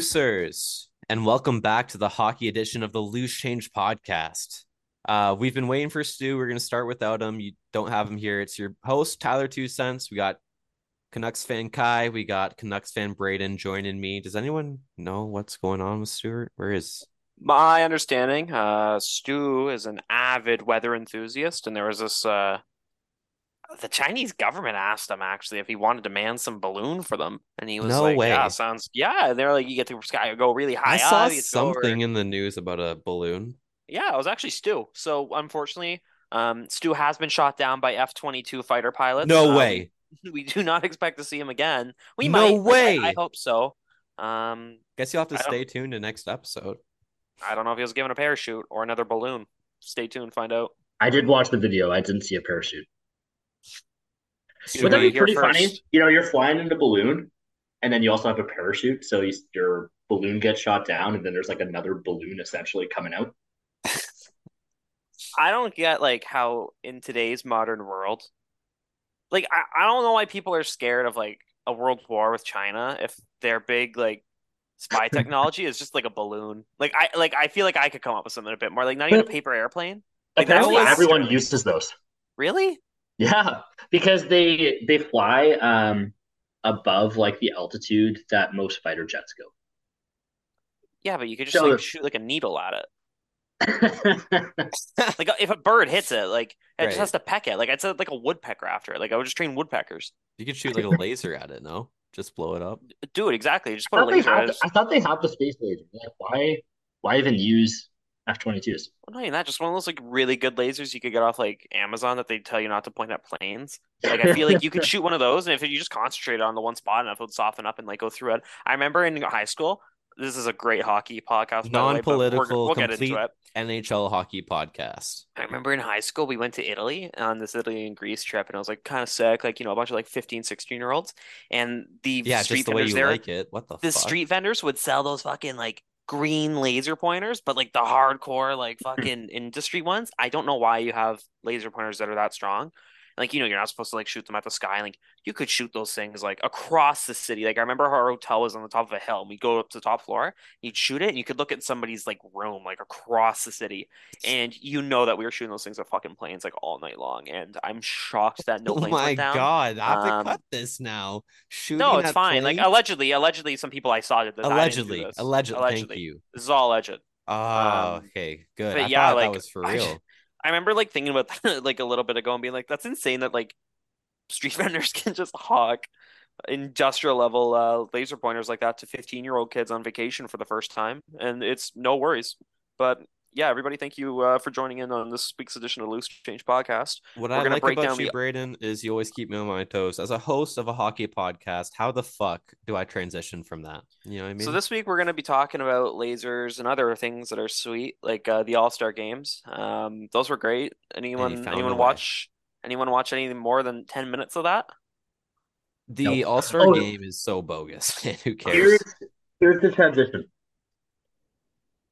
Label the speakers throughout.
Speaker 1: Hello, losers, and welcome back to the hockey edition of the Loose Change podcast. Uh, we've been waiting for Stu. We're going to start without him. You don't have him here. It's your host, Tyler Two Cents. We got Canucks fan Kai. We got Canucks fan Braden joining me. Does anyone know what's going on with Stuart? Where is
Speaker 2: My understanding, uh, Stu is an avid weather enthusiast, and there was this. Uh, the Chinese government asked him actually if he wanted to man some balloon for them, and he was
Speaker 1: No
Speaker 2: like,
Speaker 1: way.
Speaker 2: "Yeah, sounds yeah." And they're like, "You get to sky, go really high
Speaker 1: I saw
Speaker 2: up, you get to go over-"
Speaker 1: something in the news about a balloon.
Speaker 2: Yeah, it was actually Stu. So unfortunately, um, Stu has been shot down by F twenty two fighter pilots.
Speaker 1: No
Speaker 2: Um,
Speaker 1: way.
Speaker 2: We do not expect to see him again. We
Speaker 1: No
Speaker 2: might. like, I-
Speaker 1: way.
Speaker 2: I, hope so. Um,
Speaker 1: Guess you'll have to
Speaker 2: I
Speaker 1: stay tuned to next episode.
Speaker 2: I don't know if he was given a parachute or another balloon. Stay tuned, find out.
Speaker 3: I did watch the video. I didn't see a parachute. Would that be pretty funny? You know, you're flying in a balloon, and then you also have a parachute, so you, your balloon gets shot down, and then there's like another balloon essentially coming out.
Speaker 2: I don't get like how in today's modern world, like I, I don't know why people are scared of like a world war with China if their big like spy technology is just like a balloon. Like I like I feel like I could come up with something a bit more like not even a paper airplane. Like,
Speaker 3: Apparently, everyone uses those.
Speaker 2: Really?
Speaker 3: Yeah, because they they fly um above like the altitude that most fighter jets go.
Speaker 2: Yeah, but you could just
Speaker 3: So
Speaker 2: like
Speaker 3: if-
Speaker 2: shoot like a needle at it. Like if a bird hits it, like it
Speaker 1: Right.
Speaker 2: just has to peck it. Like I'd say like a woodpecker after it. Like I would just train woodpeckers.
Speaker 1: You could shoot like a laser at it, no? Just blow it up.
Speaker 2: Do it exactly. Just
Speaker 3: I
Speaker 2: put a
Speaker 3: thought, they
Speaker 2: laser
Speaker 3: had,
Speaker 2: at it.
Speaker 3: I thought they had the space laser. Like, why why even use F-22s?
Speaker 2: Well, not even that, just one of those like really good lasers you could get off like Amazon that they tell you not to point at planes. Like I feel like you could shoot one of those, and if you just concentrate on the one spot enough, it would soften up and like go through it. I remember in high school, this is a great hockey podcast, the way,
Speaker 1: Non-political,
Speaker 2: we'll get
Speaker 1: complete-
Speaker 2: into it.
Speaker 1: NHL hockey podcast.
Speaker 2: I remember in high school we went to Italy on this Italy and Greece trip, and I was like kind of sick, like you know a bunch of like 15, 16 year olds, and the
Speaker 1: Yeah,
Speaker 2: street
Speaker 1: just the way
Speaker 2: vendors
Speaker 1: you
Speaker 2: there,
Speaker 1: like it. What the,
Speaker 2: the
Speaker 1: fuck?
Speaker 2: street vendors would sell those fucking like green laser pointers, but like the hardcore like fucking industry ones. I don't know why you have laser pointers that are that strong. Like you know, you're not supposed to like shoot them at the sky. Like you could shoot those things like across the city. Like I remember our hotel was on the top of a hill. And we'd go up to the top floor. You'd shoot it, and you could look at somebody's like room like across the city, and you know that we were shooting those things at fucking planes like all night long. And I'm shocked that no
Speaker 1: oh my
Speaker 2: went down.
Speaker 1: god, I have
Speaker 2: Um,
Speaker 1: to cut this now. Shooting
Speaker 2: No, it's fine. Like allegedly, allegedly, some people I saw did this. I didn't do
Speaker 1: allegedly, allegedly,
Speaker 2: Allegedly.
Speaker 1: Thank you.
Speaker 2: This is all alleged.
Speaker 1: Oh,
Speaker 2: Um,
Speaker 1: okay, good.
Speaker 2: but
Speaker 1: I
Speaker 2: yeah, like,
Speaker 1: that was for real.
Speaker 2: I remember like thinking about that like a little bit ago and being like, that's insane that like street vendors can just hawk industrial level uh, laser pointers like that to 15 year old kids on vacation for the first time. And it's no worries. But yeah, everybody, thank you uh, for joining in on this week's edition of Loose Change Podcast.
Speaker 1: What
Speaker 2: We're
Speaker 1: I like
Speaker 2: break
Speaker 1: about
Speaker 2: down
Speaker 1: you,
Speaker 2: the-
Speaker 1: Braden, is you always keep me on my toes. As a host of a hockey podcast, how the fuck do I transition from that? You know what I mean?
Speaker 2: So this week we're going to be talking about lasers and other things that are sweet, like uh, the All Star games. Um, those were great. Anyone anyone watch anyone watch any more than 10 minutes of that?
Speaker 1: the
Speaker 3: No.
Speaker 1: All Star
Speaker 3: Oh.
Speaker 1: game is so bogus. man. Who cares?
Speaker 3: Here's here's the transition.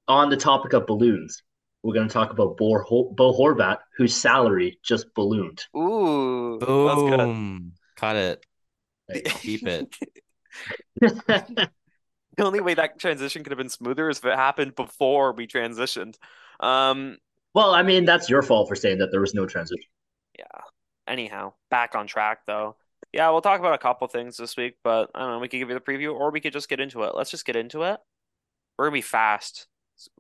Speaker 3: On the topic of balloons, we're going to talk about Bo, Ho- Bo Horvat, whose salary just ballooned.
Speaker 2: Ooh, that was good.
Speaker 1: Boom. Cut it.
Speaker 3: There you go.
Speaker 1: Keep it.
Speaker 2: The only way that transition could have been smoother is if it happened before we transitioned. Um,
Speaker 3: well, I mean, that's your fault for saying that there was no transition.
Speaker 2: yeah. Anyhow, back on track though. Yeah, we'll talk about a couple things this week, but I don't know, we could give you the preview or we could just get into it. Let's just get into it. We're gonna be fast.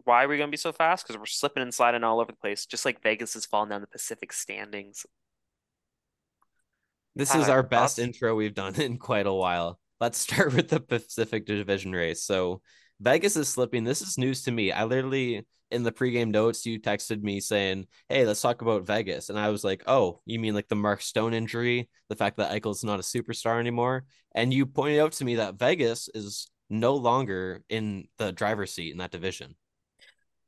Speaker 2: Why are we gonna be so fast? Because we're slipping and sliding all over the place, just like Vegas is falling down the Pacific standings.
Speaker 1: This
Speaker 2: Tyler,
Speaker 1: is our best
Speaker 2: thoughts?
Speaker 1: intro we've done in quite a while. Let's start with the Pacific Division race. So Vegas is slipping. This is news to me. I literally in the pregame notes you texted me saying, "Hey, let's talk about Vegas," and I was like, "Oh, you mean like the Mark Stone injury, the fact that Eichel's not a superstar anymore?" And you pointed out to me that Vegas is no longer in the driver's seat in that division.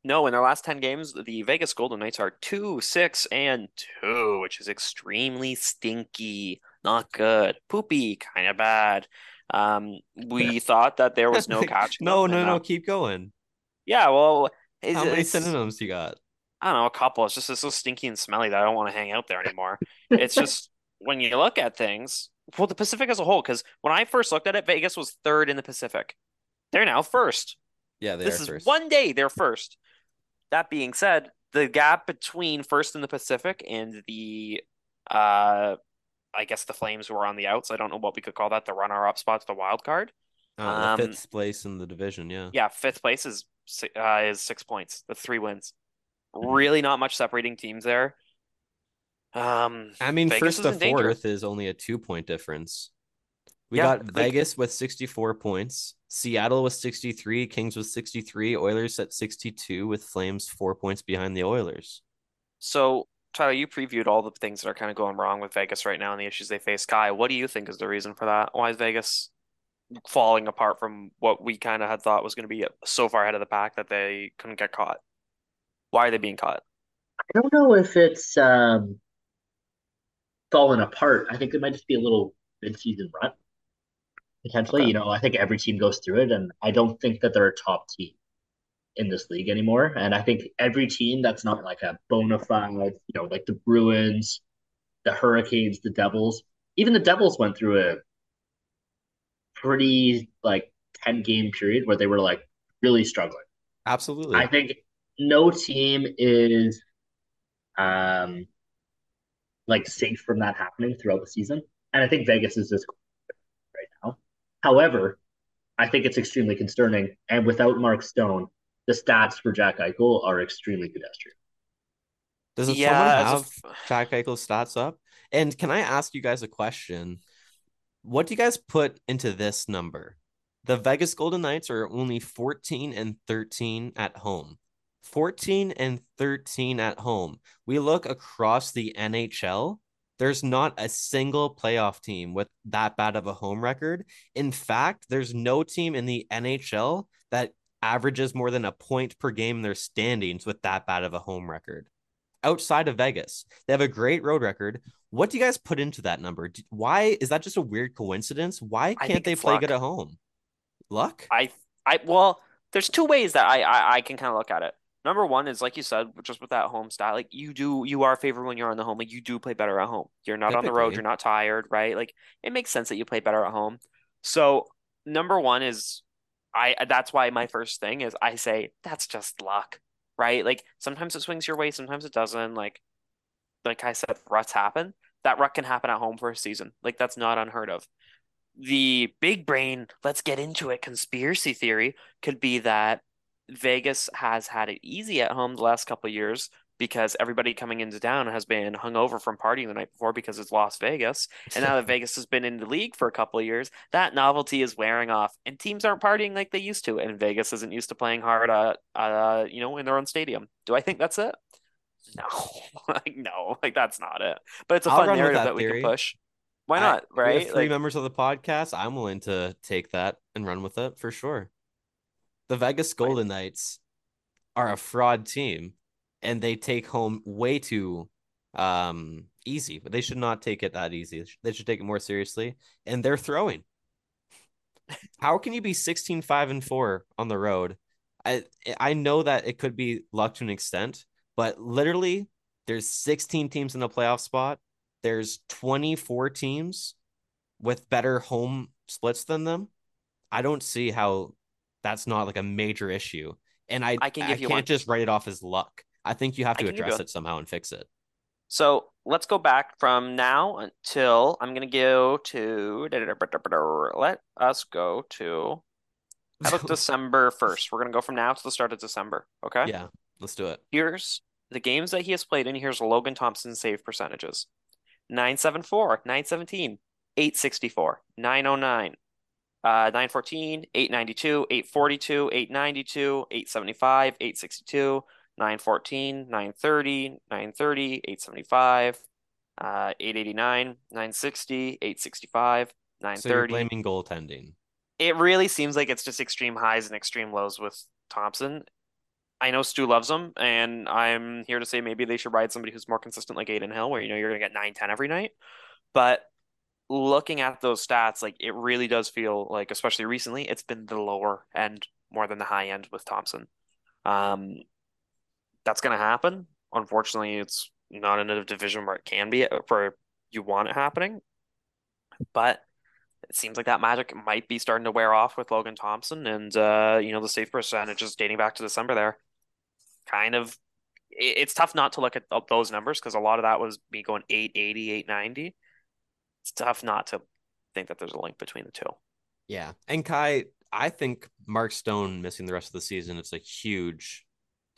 Speaker 2: No, in their last 10 games, the Vegas Golden Knights are 2, 6, and 2, which is extremely stinky. Not good. Poopy, kind of bad. Um, we thought that there was no catch.
Speaker 1: no, no, no. Keep going.
Speaker 2: Yeah, well, it's,
Speaker 1: How many
Speaker 2: it's-
Speaker 1: synonyms you got?
Speaker 2: I don't know, a couple. It's just it's so stinky and smelly that I don't want to hang out there anymore. It's just when you look at things, well, the Pacific as a whole, because when I first looked at it, Vegas was third in the Pacific. They're now first.
Speaker 1: Yeah, they
Speaker 2: this
Speaker 1: are
Speaker 2: is
Speaker 1: first.
Speaker 2: one day they're first. That being said, the gap between first in the Pacific and the uh I guess the Flames were on the outs. I don't know what we could call that. The runner up spots, the wild card.
Speaker 1: Uh,
Speaker 2: um,
Speaker 1: the fifth place in the division. Yeah.
Speaker 2: Yeah, fifth place is uh, is six points. The three wins. Really, not much separating teams there. Um,
Speaker 1: I mean,
Speaker 2: Vegas
Speaker 1: first to fourth is only a two point difference. We
Speaker 2: Yeah,
Speaker 1: got
Speaker 2: like-
Speaker 1: Vegas with 64 points, Seattle with 63, Kings with 63, Oilers at 62, with Flames four points behind the Oilers.
Speaker 2: So, Tyler, you previewed all the things that are kind of going wrong with Vegas right now and the issues they face. Kai, what do you think is the reason for that? Why is Vegas falling apart from what we kind of had thought was going to be so far ahead of the pack that they couldn't get caught? Why are they being caught?
Speaker 3: I don't know if it's um, fallen apart. I think it might just be a little mid-season rut, potentially.
Speaker 2: Okay.
Speaker 3: You know, I think every team goes through it, and I don't think that they're a top team in this league anymore. And I think every team that's not like a bona fide, you know, like the Bruins, the Hurricanes, the Devils, even the Devils went through a pretty like 10 game period where they were like really struggling.
Speaker 1: Absolutely.
Speaker 3: I think no team is um like safe from that happening throughout the season. And I think Vegas is just. However, I think it's extremely concerning. And without Mark Stone, the stats for Jack Eichel are extremely pedestrian.
Speaker 1: Doesn't
Speaker 2: Yeah,
Speaker 1: someone
Speaker 2: as a
Speaker 1: have
Speaker 2: f-
Speaker 1: Jack Eichel's stats up? And can I ask you guys a question? What do you guys put into this number? The Vegas Golden Knights are only 14 and 13 at home. 14 and 13 at home. We look across the NHL, there's not a single playoff team with that bad of a home record. In fact, there's no team in the NHL that averages more than a point per game in their standings with that bad of a home record outside of Vegas. They have a great road record. What do you guys put into that number? Why is that just a weird coincidence? Why can't they play
Speaker 2: luck.
Speaker 1: good at home? Luck?
Speaker 2: I I well, there's two ways that I I, I can kind of look at it. Number one is like you said, just with that home style, like you do you are favored when you're on the home. Like you do play better at home. You're not on the road, you're not tired, right? Like it makes sense that you play better at home. So number one is I that's why my first thing is I say that's just luck, right? Like sometimes it swings your way, sometimes it doesn't. Like like I said, ruts happen. That rut can happen at home for a season. Like that's not unheard of. The big brain, let's get into it, conspiracy theory could be that Vegas has had it easy at home the last couple of years because everybody coming into town has been hungover from partying the night before because it's Las Vegas. And now that Vegas has been in the league for a couple of years, that novelty is wearing off, and teams aren't partying like they used to. And Vegas isn't used to playing hard, uh, uh, you know, in their own stadium. Do I think that's it? No, like no, like that's not it. But it's a
Speaker 1: I'll
Speaker 2: fun narrative
Speaker 1: that
Speaker 2: that we can push. Why not?
Speaker 1: have
Speaker 2: Right?
Speaker 1: three
Speaker 2: Like,
Speaker 1: members of the podcast. I'm willing to take that and run with it for sure. The Vegas Golden Knights are a fraud team and they take home way too um easy, but they should not take it that easy. They should take it more seriously. And they're throwing. How can you be 16 5 and 4 on the road? I I know that it could be luck to an extent, but literally there's 16 teams in the playoff spot. There's 24 teams with better home splits than them. I don't see how that's not like a major issue. And I
Speaker 2: I can give you
Speaker 1: can't
Speaker 2: one.
Speaker 1: just write it off as luck. I think you have to
Speaker 2: can give you
Speaker 1: address it somehow and fix it.
Speaker 2: So let's go back from now until I'm gonna go to let us go to how about December 1st? We're gonna go from now to the start of December. Okay.
Speaker 1: Yeah, let's do it.
Speaker 2: Here's the games that he has played in. Here's Logan Thompson's save percentages 974, 917, 864, 909, uh, 914, 892, 842, 892, 875, 862, 914, 930, 930, 875, uh, 889, 960, 865,
Speaker 1: So you're
Speaker 2: 930
Speaker 1: blaming goaltending.
Speaker 2: it really seems like it's just extreme highs and extreme lows with Thompson. I know Stu loves him, and I'm here to say maybe they should ride somebody who's more consistent like Adin Hill, where you know you're gonna get 9 10 every night. But looking at those stats, like it really does feel like, especially recently, it's been the lower end more than the high end with Thompson. Um, that's gonna happen. Unfortunately, it's not in a division where it can be where you want it happening. but it seems like that magic might be starting to wear off with Logan Thompson and uh, you know, the save percentage is dating back to December there. Kind of it's tough not to look at those numbers because a lot of that was me going 880, 890. It's tough not to think that there's a link between the two.
Speaker 1: Yeah. And Kai, I think Mark Stone missing the rest of the season is a huge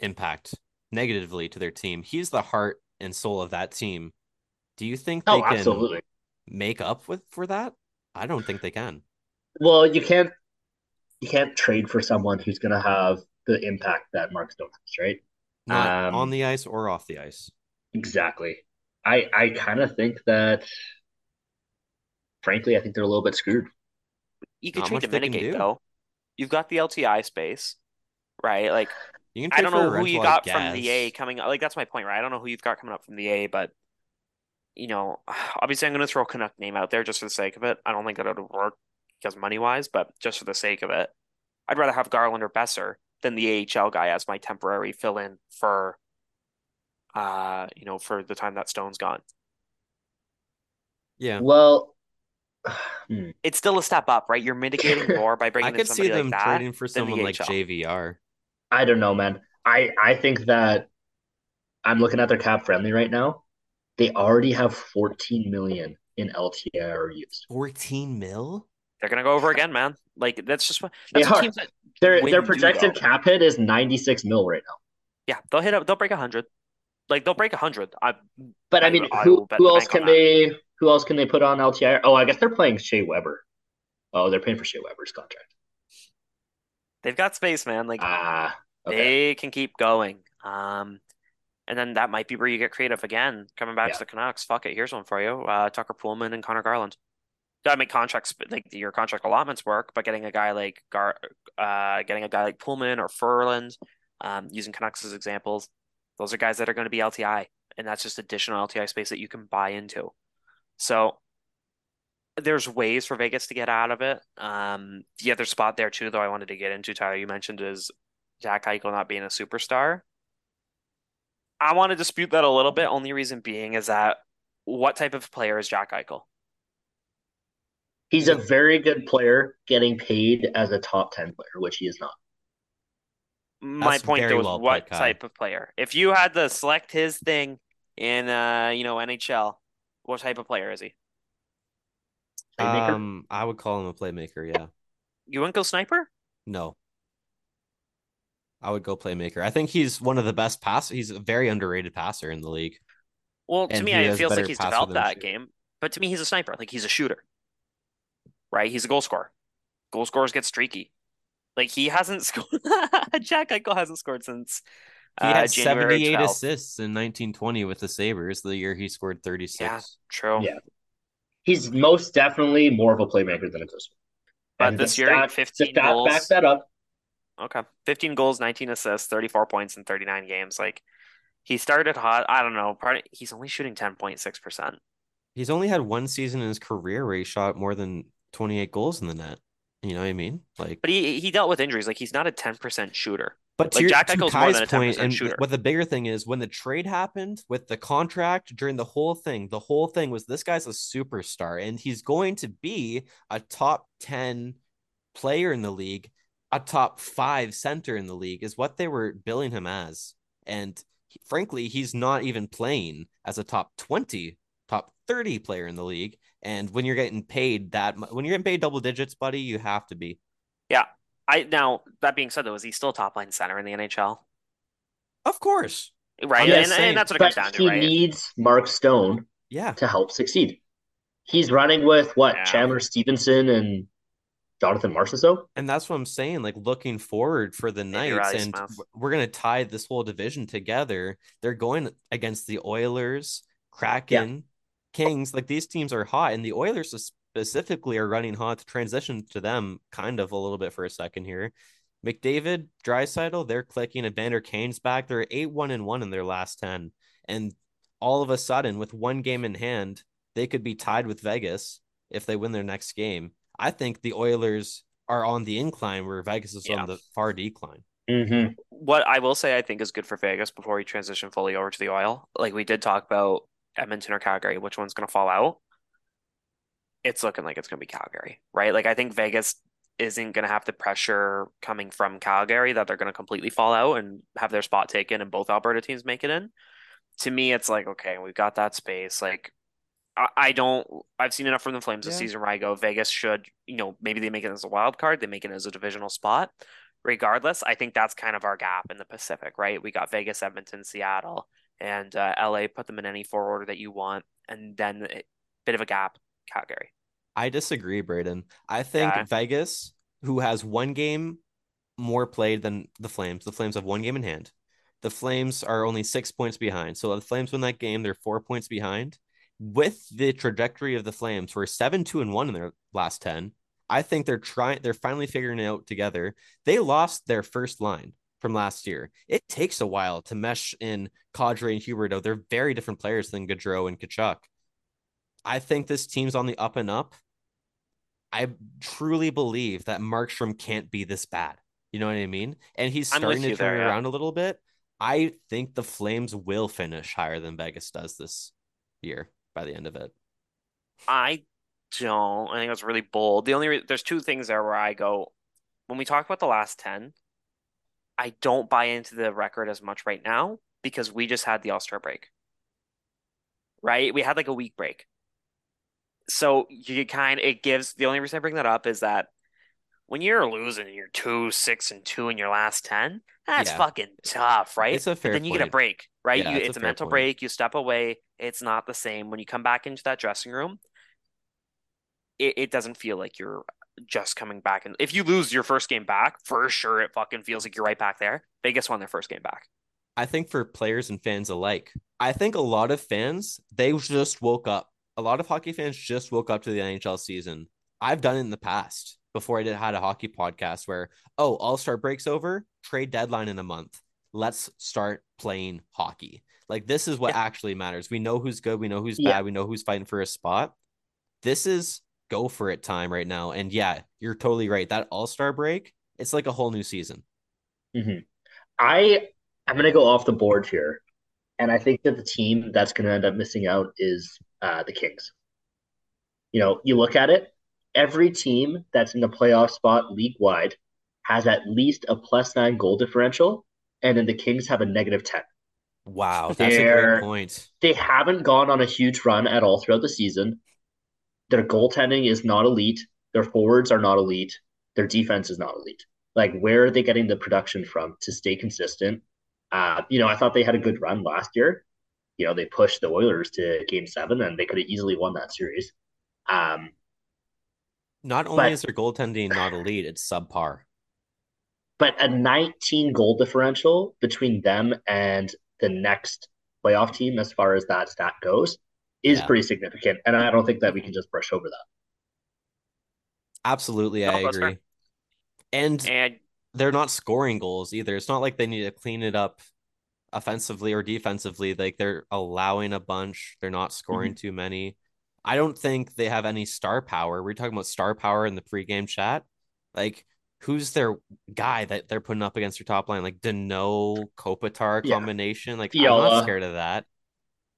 Speaker 1: impact negatively to their team. He's the heart and soul of that team. Do you think they oh, can absolutely. make up with for that? I don't think they can.
Speaker 3: Well, you can't you can't trade for someone who's going to have the impact that Mark Stone has, right?
Speaker 1: Not um, on the ice or off the ice.
Speaker 3: Exactly. I I kind of think that, frankly, I think they're a little bit screwed.
Speaker 2: You could trade to mitigate though. You've got the LTI space, right? Like I don't know who you got from the A coming. up. Like that's my point, right? I don't know who you've got coming up from the A, but you know, obviously I'm going to throw a Canuck name out there just for the sake of it. I don't think that it would work because money wise, but just for the sake of it, I'd rather have Garland or Boeser than the AHL guy as my temporary fill in for, uh, you know, for the time that Stone's gone.
Speaker 1: Yeah.
Speaker 3: Well,
Speaker 2: hmm. it's still a step up, right? You're mitigating more by bringing. I could see them like trading
Speaker 1: for someone like JVR.
Speaker 3: I don't know, man. I I think that I'm looking at their CapFriendly right now. They already have 14 million in LTIR used.
Speaker 1: 14 mil?
Speaker 2: They're gonna go over again, man. Like that's just what that's
Speaker 3: they what their their projected cap hit is 96 mil right now.
Speaker 2: Yeah, they'll hit up. They'll break 100. Like they'll break 100. I.
Speaker 3: But I, I mean, who who else can they who else can they put on LTIR? Oh, I guess they're playing Shea Weber. Oh, they're paying for Shea Weber's contract.
Speaker 2: They've got space, man. Like ah, okay. they can keep going. Um, and then that might be where you get creative again. Coming back yeah. to the Canucks, fuck it. Here's one for you: uh, Tucker Poolman and Conor Garland gotta make contracts like your contract allotments work, but getting a guy like Gar, uh, getting a guy like Poolman or Ferland, um, using Canucks as examples, those are guys that are going to be LTI, and that's just additional LTI space that you can buy into. So there's ways for Vegas to get out of it. Um, the other spot there too, though, I wanted to get into, Tyler, you mentioned is Jack Eichel not being a superstar. I want to dispute that a little bit. Only reason being is that what type of player is Jack Eichel?
Speaker 3: He's a very good player getting paid as a top 10 player, which he is not.
Speaker 2: My That's point though is well what type of player? If you had to select his thing in uh, you know, NHL, what type of player is he?
Speaker 1: Playmaker? Um, I would call him a playmaker, yeah.
Speaker 2: You wouldn't go sniper?
Speaker 1: No. I would go playmaker. I think he's one of the best pass. He's a very underrated passer in the league.
Speaker 2: Well, to and me, it feels like he's developed that game. But to me, he's a sniper. Like he's a shooter right? He's a goal scorer. Goal scorers get streaky. Like he hasn't scored. Jack Eichel hasn't scored since.
Speaker 1: He uh, had January 78 12th. assists in 1920 with the Sabres, the year he scored 36.
Speaker 2: Yeah, true.
Speaker 3: Yeah. He's most definitely more of a playmaker than a goal scorer.
Speaker 2: But and this year, stat, 15 goals.
Speaker 3: Back that up.
Speaker 2: Okay. 15 goals, 19 assists, 34 points in 39 games. Like he started hot. I don't know. Part of, he's only shooting 10.6%.
Speaker 1: He's only had one season in his career where he shot more than 28 goals in the net. You know what I mean? Like,
Speaker 2: but he he dealt with injuries. Like he's not a 10% shooter.
Speaker 1: But like, your, Jack Eichel's more than a 10% point, and shooter. What the bigger thing is when the trade happened with the contract during the whole thing, the whole thing was this guy's a superstar and he's going to be a top 10 player in the league, a top five center in the league, is what they were billing him as. And frankly, he's not even playing as a top 20, top 30 player in the league. And when you're getting paid that, when you're getting paid double digits, buddy, you have to be.
Speaker 2: Yeah. I now that being said, though, is he still top line center in the NHL?
Speaker 1: Of course.
Speaker 2: Right. And, and, that's what it comes down to.
Speaker 3: He
Speaker 2: right?
Speaker 3: needs Mark Stone
Speaker 1: yeah.
Speaker 3: to help succeed. He's running with what? Yeah. Chandler Stephenson and Jonathan Marchessault?
Speaker 1: And that's what I'm saying. Like looking forward for the Knights, and we're gonna tie this whole division together. They're going against the Oilers, Kraken, Kings, like these teams are hot, and the Oilers specifically are running hot to transition to them kind of a little bit for a second here. McDavid, Draisaitl, they're clicking. Evander Kane's back. They're eight one and one in their last ten, and all of a sudden, with one game in hand, they could be tied with Vegas if they win their next game. I think the Oilers are on the incline where Vegas is yeah. on the far decline.
Speaker 3: Mm-hmm.
Speaker 2: What I will say, I think, is good for Vegas before we transition fully over to the oil. Like we did talk about Edmonton or Calgary, which one's going to fall out? It's looking like it's going to be Calgary, right? Like I think Vegas isn't going to have the pressure coming from Calgary that they're going to completely fall out and have their spot taken and both Alberta teams make it in. To me, it's like, okay, we've got that space. Like, I, I don't, I've seen enough from the Flames this
Speaker 1: Yeah.
Speaker 2: season where I go, Vegas should, you know, maybe they make it as a wild card, they make it as a divisional spot. Regardless, I think that's kind of our gap in the Pacific, right? We got Vegas, Edmonton, Seattle, and uh, LA, put them in any four order that you want. And then a bit of a gap, Calgary.
Speaker 1: I disagree, Braden. I think
Speaker 2: Yeah.
Speaker 1: Vegas, who has one game more played than the Flames, the Flames have one game in hand. The Flames are only six points behind. So the Flames win that game, they're four points behind. With the trajectory of the Flames, we're seven, two, and one in their last 10. I think they're trying, they're finally figuring it out together. They lost their first line from last year. It takes a while to mesh in Kadri and Huberdeau. They're very different players than Gaudreau and Tkachuk. I think this team's on the up and up. I truly believe that Markstrom can't be this bad. You know what I mean? And he's starting to turn
Speaker 2: there, yeah.
Speaker 1: around a little bit. I think the Flames will finish higher than Vegas does this year by the end of it.
Speaker 2: I don't. I think that's really bold. The only re- there's two things there where I go when we talk about the last 10, I don't buy into the record as much right now because we just had the All-Star break. Right? We had like a week break. So you kind it gives the only reason I bring that up is that when you're losing and you're two, six, and two in your last 10, that's
Speaker 1: Yeah.
Speaker 2: fucking tough, right?
Speaker 1: It's a
Speaker 2: But then you get a break, right?
Speaker 1: Yeah,
Speaker 2: you,
Speaker 1: it's a
Speaker 2: it's a
Speaker 1: fair
Speaker 2: mental
Speaker 1: point.
Speaker 2: break. You step away. It's not the same. When you come back into that dressing room, it, it doesn't feel like you're just coming back. And if you lose your first game back, for sure, it fucking feels like you're right back there. Vegas won their first game back.
Speaker 1: I think for players and fans alike, I think a lot of fans, they just woke up. A lot of hockey fans just woke up to the NHL season. I've done it in the past before I did had a hockey podcast where, oh, All Star breaks over, trade deadline in a month. Let's start playing hockey. Like this is what
Speaker 2: Yeah.
Speaker 1: actually matters. We know who's good, we know who's
Speaker 3: Yeah.
Speaker 1: bad, we know who's fighting for a spot. This is go for it time right now. And yeah, you're totally right. That All Star break, it's like a whole new season. Mm-hmm.
Speaker 3: I I'm gonna go off the board here, and I think that the team that's gonna end up missing out is uh, the Kings. You know, you look at it, every team that's in the playoff spot league wide has at least a plus nine goal differential, and then the Kings have a negative ten.
Speaker 1: Wow, that's a
Speaker 3: They're-
Speaker 1: great point.
Speaker 3: They haven't gone on a huge run at all throughout the season. Their goaltending is not elite. Their forwards are not elite. Their defense is not elite. Like, where are they getting the production from to stay consistent? Uh, you know, I thought they had a good run last year. You know, they pushed the Oilers to game seven and they could have easily won that series. Um,
Speaker 1: Not only
Speaker 3: But-
Speaker 1: is their goaltending not elite, it's subpar.
Speaker 3: but a 19 goal differential between them and the next playoff team, as far as that stat goes, is
Speaker 1: Yeah.
Speaker 3: pretty significant. And I don't think that we can just brush over that.
Speaker 1: Absolutely,
Speaker 2: No,
Speaker 1: I
Speaker 2: that's fair.
Speaker 1: agree. And
Speaker 2: And
Speaker 1: they're not scoring goals either. It's not like they need to clean it up offensively or defensively. Like they're allowing a bunch, they're not scoring mm-hmm. too many. I don't think they have any star power. We're talking about star power in the pregame chat. Like, who's their guy that they're putting up against their top line? Like Danault Kopitar
Speaker 3: Yeah.
Speaker 1: combination. Like, I'm not scared of that.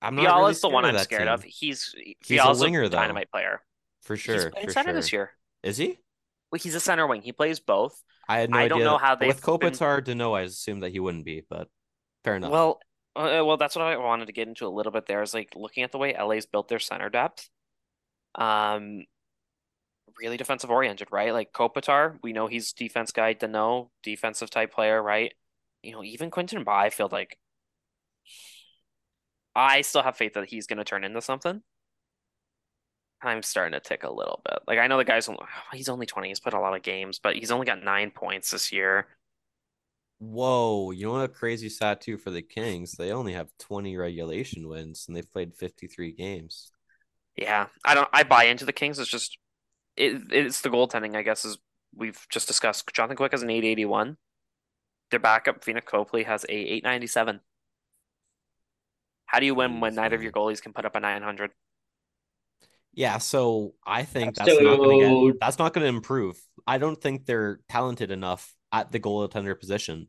Speaker 1: I'm not really
Speaker 2: the one I'm scared
Speaker 1: team.
Speaker 2: of. He's
Speaker 1: a
Speaker 2: Fiala's
Speaker 1: winger,
Speaker 2: a
Speaker 1: though.
Speaker 2: dynamite player.
Speaker 1: For
Speaker 2: He's
Speaker 1: sure.
Speaker 2: playing
Speaker 1: For
Speaker 2: center
Speaker 1: sure.
Speaker 2: this year.
Speaker 1: Is he?
Speaker 2: Well, he's a center wing. He plays both.
Speaker 1: I had no
Speaker 2: I
Speaker 1: idea.
Speaker 2: don't know how they've
Speaker 1: with
Speaker 2: been-
Speaker 1: Kopitar Danault, I assumed that he wouldn't be, but fair enough.
Speaker 2: Well, uh, well, that's what I wanted to get into a little bit there. Is like looking at the way LA's built their center depth. Um, really defensive oriented, right? Like Kopitar, we know he's defense guy. Danault, defensive type player, right? You know, even Quinton Byfield, like I still have faith that he's going to turn into something. I'm starting to tick a little bit. Like I know the guy's he's only 20. He's played a lot of games, but he's only got nine points this year.
Speaker 1: Whoa, you know what a crazy stat too for the Kings? They only have 20 regulation wins and they've played 53 games.
Speaker 2: Yeah, I don't. I buy into the Kings. It's just it. It's the goaltending. I guess as we've just discussed. Jonathan Quick has an eight eighty one. Their backup Pheonix Copley has a eight ninety seven. How do you win when neither of your goalies can put up a nine hundred?
Speaker 1: Yeah, so I think that's not going to get that's not going to improve. I don't think they're talented enough at the goaltender position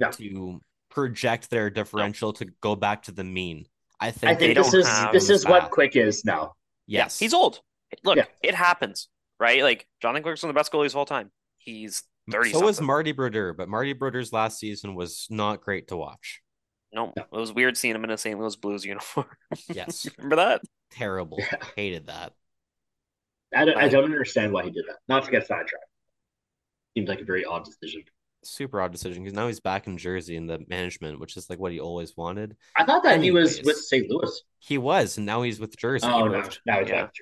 Speaker 3: Yeah.
Speaker 1: to project their differential to go back to the mean. I think,
Speaker 3: I
Speaker 1: think
Speaker 3: think
Speaker 1: they
Speaker 3: this
Speaker 1: don't
Speaker 3: is
Speaker 1: have
Speaker 3: this
Speaker 1: the
Speaker 3: is what. Quick is now.
Speaker 1: Yes.
Speaker 2: he's old. Look,
Speaker 3: Yeah.
Speaker 2: it happens, right? Like Jonathan Quick's one of the best goalies of all time. He's 30
Speaker 1: So was. Marty Brodeur, but Marty Brodeur's last season was not great to watch.
Speaker 2: No,
Speaker 3: No.
Speaker 2: it was weird seeing him in a St. Louis Blues uniform.
Speaker 1: Yes,
Speaker 2: Remember that?
Speaker 1: terrible.
Speaker 3: Yeah.
Speaker 1: Hated that.
Speaker 3: I don't, I don't understand why he did that. Not to get sidetracked. Seems like a very odd decision.
Speaker 1: Super odd decision because now he's back in Jersey in the management, which is like what he always wanted.
Speaker 3: I thought that he was with St. Louis.
Speaker 1: He was, and now he's with Jersey.
Speaker 3: Oh, no.
Speaker 2: moved.
Speaker 3: Now he's
Speaker 2: Yeah.
Speaker 3: back.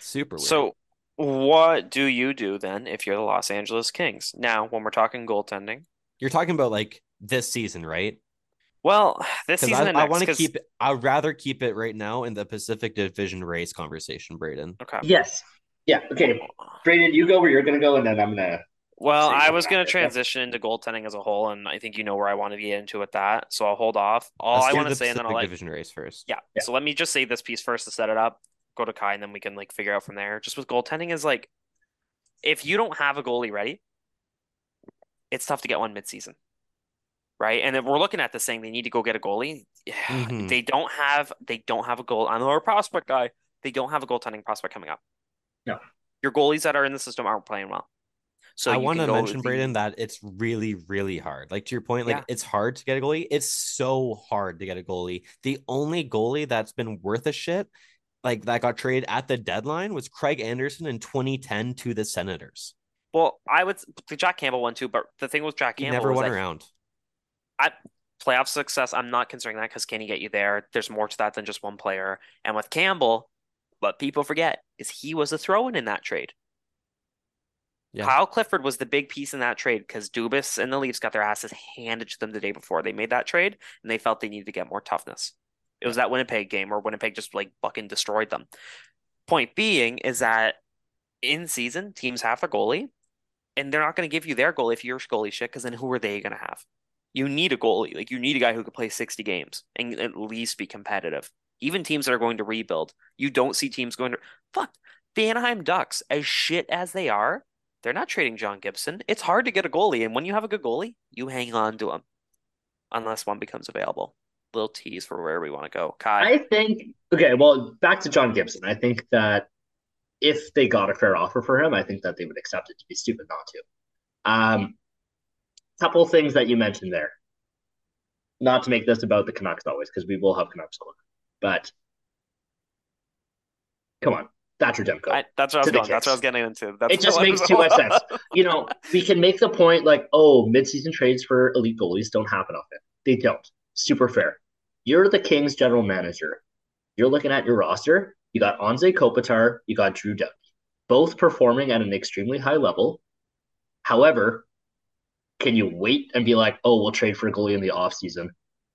Speaker 1: Super weird.
Speaker 2: So, what do you do then if you're the Los Angeles Kings? Now, when we're talking goaltending,
Speaker 1: you're talking about like this season, right?
Speaker 2: well, this
Speaker 1: Because
Speaker 2: season
Speaker 1: I, I want to keep. I'd rather keep it right now in the Pacific Division race conversation, Braden.
Speaker 2: Okay.
Speaker 3: Yes. Yeah. Okay. Brandon, you go where you're going to go, and then I'm going to.
Speaker 2: Well, I was going to transition into goaltending as a whole, and I think you know where I want to get into with that. So I'll hold off. All
Speaker 1: Let's
Speaker 2: I want to say, and then I'll
Speaker 1: Pacific
Speaker 2: let
Speaker 1: Division race first.
Speaker 2: Yeah.
Speaker 3: Yeah.
Speaker 2: So let me just say this piece first to set it up. Go to Kai, and then we can like figure out from there. Just with goaltending is like, if you don't have a goalie ready, it's tough to get one midseason, right? And if we're looking at this saying they need to go get a goalie,
Speaker 1: Mhm.
Speaker 2: they don't have they don't have a goal. I'm a prospect guy. They don't have a goaltending prospect coming up.
Speaker 3: No.
Speaker 2: Your goalies that are in the system aren't playing well. So
Speaker 1: I want to mention, Braden, that it's really, really hard. Like to your point, like
Speaker 2: Yeah.
Speaker 1: it's hard to get a goalie. It's so hard to get a goalie. The only goalie that's been worth a shit, like that got traded at the deadline, was Craig Anderson in 2010 to the Senators.
Speaker 2: Well, I would the Jack Campbell one too, but the thing with Jack
Speaker 1: He
Speaker 2: Campbell
Speaker 1: never
Speaker 2: is
Speaker 1: won around.
Speaker 2: playoff success, I'm not considering that because can he get you there? There's more to that than just one player. And with Campbell, what people forget is he was a throw-in in that trade.
Speaker 1: Yeah.
Speaker 2: Kyle Clifford was the big piece in that trade because Dubas and the Leafs got their asses handed to them the day before they made that trade, and they felt they needed to get more toughness. It was that Winnipeg game where Winnipeg just like fucking destroyed them. Point being is that in season, teams have a goalie, and they're not going to give you their goalie if you're goalie shit, because then who are they going to have? You need a goalie. Like you need a guy who could play 60 games and at least be competitive. Even teams that are going to rebuild, you don't see teams going to fuck the Anaheim Ducks, as shit as they are, they're not trading John Gibson. It's hard to get a goalie, and when you have a good goalie, you hang on to him. Unless one becomes available. Little tease for where we want to go. Kai.
Speaker 3: I think. Okay. Well, back to John Gibson. I think that if they got a fair offer for him, I think that they would accept it. To be stupid not to. Um, couple things that you mentioned there. Not to make this about the Canucks always, because we will have Canucks on. But come on, Thatcher Demko.
Speaker 2: I, that's what I was going. That's what I was getting into. That's
Speaker 3: It just makes too much sense. you know, we can make the point like, oh, midseason trades for elite goalies don't happen often. They don't. Super fair. You're the Kings general manager. You're looking at your roster. You got Anze Kopitar, you got Drew Doughty, both performing at an extremely high level. However, can you wait and be like, oh, we'll trade for a goalie in the offseason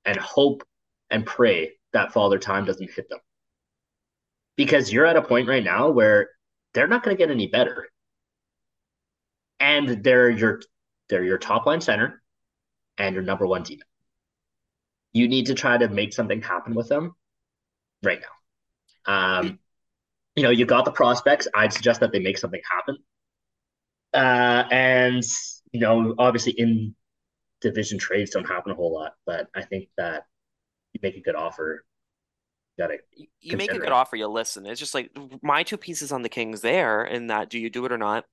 Speaker 3: and hope and pray that father time doesn't hit them? Because you're at a point right now where they're not going to get any better and they're your they're your top line center and your number one team. You need to try to make something happen with them right now. Um, you know, you got the prospects. I'd suggest that they make something happen. Uh, and you know, obviously, in division trades don't happen a whole lot, but I think that you make a good offer. Got it.
Speaker 2: you make a good
Speaker 3: it.
Speaker 2: offer, you listen. It's just like my two pieces on the Kings there, in that do you do it or not?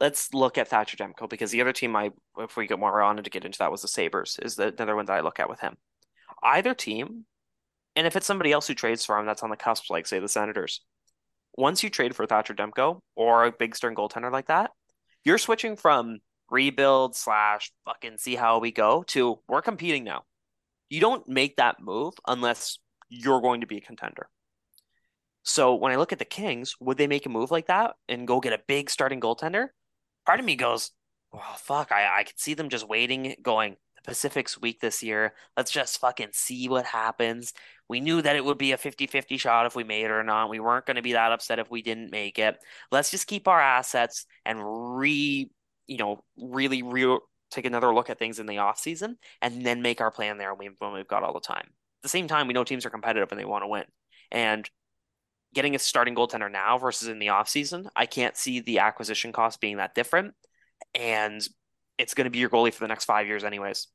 Speaker 2: Let's look at Thatcher Demko because the other team I, if we get more on to get into that, was the Sabres. Is the another one that I look at with him. Either team, and if it's somebody else who trades for him, that's on the cusp, like say the Senators. Once you trade for Thatcher Demko or a big stern goaltender like that, you're switching from rebuild slash fucking see how we go to we're competing now. You don't make that move unless you're going to be a contender. So when I look at the Kings, would they make a move like that and go get a big starting goaltender? Part of me goes, well, fuck, I, I could see them just waiting, going, the Pacific's weak this year. Let's just fucking see what happens. We knew that it would be a 50 50 shot if we made it or not. We weren't going to be that upset if we didn't make it. Let's just keep our assets and re, you know, really, real take another look at things in the offseason and then make our plan there when we've got all the time. At the same time, we know teams are competitive and they want to win. And getting a starting goaltender now versus in the offseason, I can't see the acquisition cost being that different. And it's going to be your goalie for the next five years, anyways.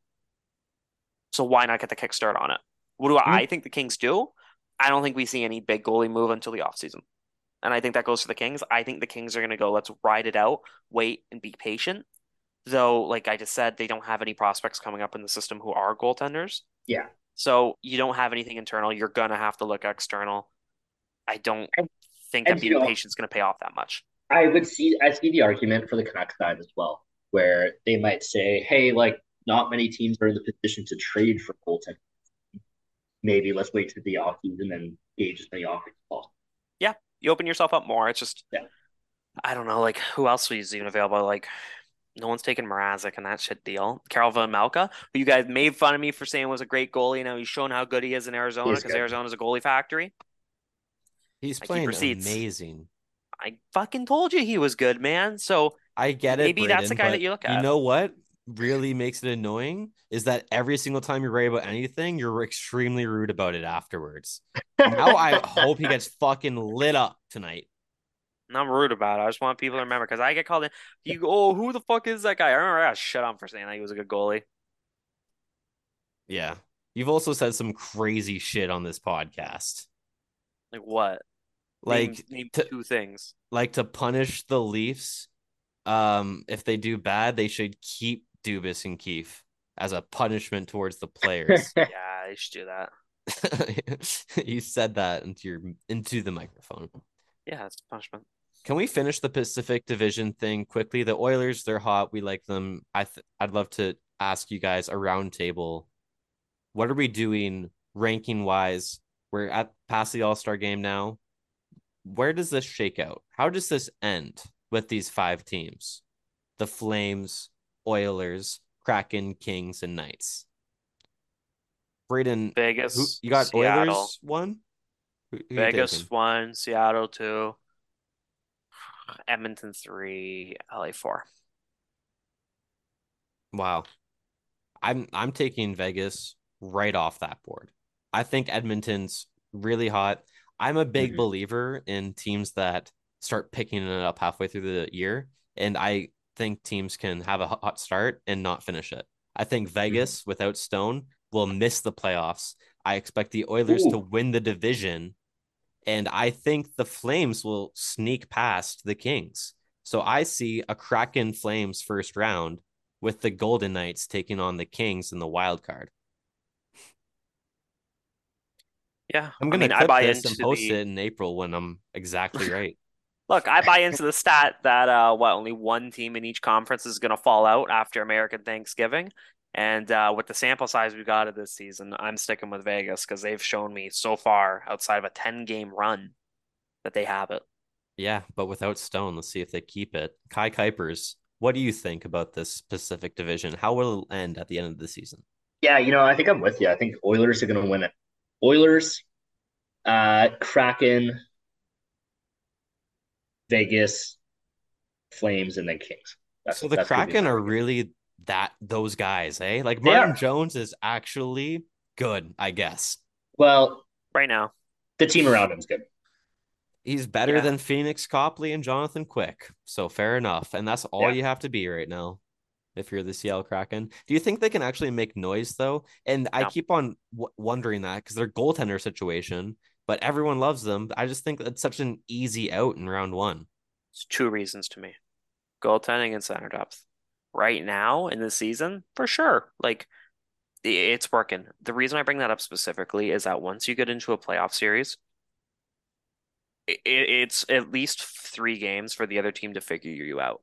Speaker 2: So why not get the kickstart on it? What do mm-hmm. I think the Kings do? I don't think we see any big goalie move until the offseason. And I think that goes for the Kings. I think the Kings are going to go, let's ride it out, wait, and be patient. Though, like I just said, they don't have any prospects coming up in the system who are goaltenders.
Speaker 3: Yeah.
Speaker 2: So you don't have anything internal. You're going to have to look external. I don't
Speaker 3: And-
Speaker 2: think that being patient is going to pay off that much.
Speaker 3: I would see I see the argument for the Canucks side as well, where they might say, "Hey, like not many teams are in the position to trade for Colton. Maybe let's wait to the offseason and gauge as many offers as possible."
Speaker 2: Yeah, you open yourself up more. It's just,
Speaker 3: Yeah.
Speaker 2: I don't know, like who else was even available? Like, no one's taking Mrazek and that shit deal. Karel Vejmelka, who you guys made fun of me for saying was a great goalie. Now he's shown how good he is in Arizona because. Arizona's a goalie factory.
Speaker 1: He's
Speaker 2: I
Speaker 1: playing amazing.
Speaker 2: I fucking told you he was good, man. So
Speaker 1: I get it.
Speaker 2: Maybe that's the guy that you look at.
Speaker 1: You know what really makes it annoying is that every single time you write about anything, you're extremely rude about it afterwards. Now I hope he gets fucking lit up tonight.
Speaker 2: I'm rude about it. I just want people to remember because I get called in. You go, oh, who the fuck is that guy? I remember I got shut on for saying that he was a good goalie.
Speaker 1: Yeah. You've also said some crazy shit on this podcast.
Speaker 2: Like what?
Speaker 1: Like
Speaker 2: name, name
Speaker 1: to-
Speaker 2: two things.
Speaker 1: like to punish the Leafs. Um, if they do bad, they should keep Dubas and Keefe as a punishment towards the players.
Speaker 2: Yeah, they should do that.
Speaker 1: you said that into your into the microphone.
Speaker 2: Yeah, it's punishment.
Speaker 1: Can we finish the Pacific Division thing quickly? The Oilers, they're hot. We like them. I th- I'd love to ask you guys a roundtable. What are we doing ranking wise? We're at past the All Star game now. Where does this shake out? How does this end with these five teams? The Flames, Oilers, Kraken, Kings, and Knights. Braden,
Speaker 2: Vegas,
Speaker 1: who, you got
Speaker 2: Seattle.
Speaker 1: Oilers one? Who- who
Speaker 2: Vegas one, Seattle two, Edmonton three, LA four.
Speaker 1: Wow. I'm I'm taking Vegas right off that board. I think Edmonton's really hot. I'm a big
Speaker 3: Mhm.
Speaker 1: believer in teams that start picking it up halfway through the year, and I think teams can have a hot start and not finish it. I think Vegas without Stone will miss the playoffs. I expect the Oilers to win the division, and I think the Flames will sneak past the Kings. So I see a Kraken Flames first round with the Golden Knights taking on the Kings in the wild card.
Speaker 2: Yeah,
Speaker 1: I'm gonna
Speaker 2: mean, I
Speaker 1: clip
Speaker 2: buy
Speaker 1: this
Speaker 2: into
Speaker 1: and post
Speaker 2: the
Speaker 1: it in April when I'm exactly right.
Speaker 2: look. I buy into the stat that uh, what only one team in each conference is going to fall out after American Thanksgiving, and uh, with the sample size we got of this season, I'm sticking with Vegas because they've shown me so far outside of a 10 game run that they have it.
Speaker 1: yeah, but without Stone, let's see if they keep it. Kai Kuipers, what do you think about this Pacific Division? How will it end at the end of the season?
Speaker 3: Yeah, you know, I think I'm with you. I think Oilers are going to win it. Oilers, uh, Kraken, Vegas, Flames, and then Kings. That's,
Speaker 1: so the
Speaker 3: that's
Speaker 1: Kraken are really that those guys, eh? Like
Speaker 3: They
Speaker 1: Martin. Jones is actually good, I guess.
Speaker 3: well.
Speaker 2: Right now,
Speaker 3: The team around him's good.
Speaker 1: He's better
Speaker 2: Yeah.
Speaker 1: than Pheonix Copley and Jonathan Quick. So fair enough. And that's all
Speaker 3: Yeah.
Speaker 1: you have to be right now if you're the Seattle Kraken. Do you think they can actually make noise though? And I keep on w- wondering that because their goaltender situation, but everyone loves them. I just think that's such an easy out in round one.
Speaker 2: it's two reasons to me: goaltending and center depth. Right now in the season, for sure, like it's working. The reason I bring that up specifically is that once you get into a playoff series, it's at least three games for the other team to figure you out.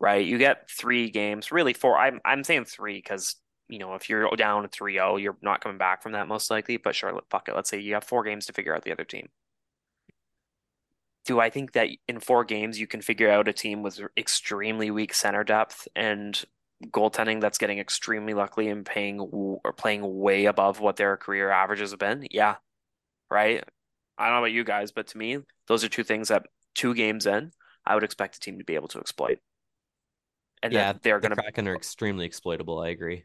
Speaker 2: Right? You get three games, really four. I'm I'm saying three because you know if you're down 3-0, you're not coming back from that most likely. But sure, fuck it. Let's say you have four games to figure out the other team. Do I think that in four games you can figure out a team with extremely weak center depth and goaltending that's getting extremely lucky and paying or playing way above what their career averages have been? Yeah, right. I don't know about you guys, but to me, those are two things that two games in, I would expect a team to be able to exploit. And
Speaker 1: yeah,
Speaker 2: that they're
Speaker 1: the
Speaker 2: going to
Speaker 1: Kraken are extremely exploitable. I agree.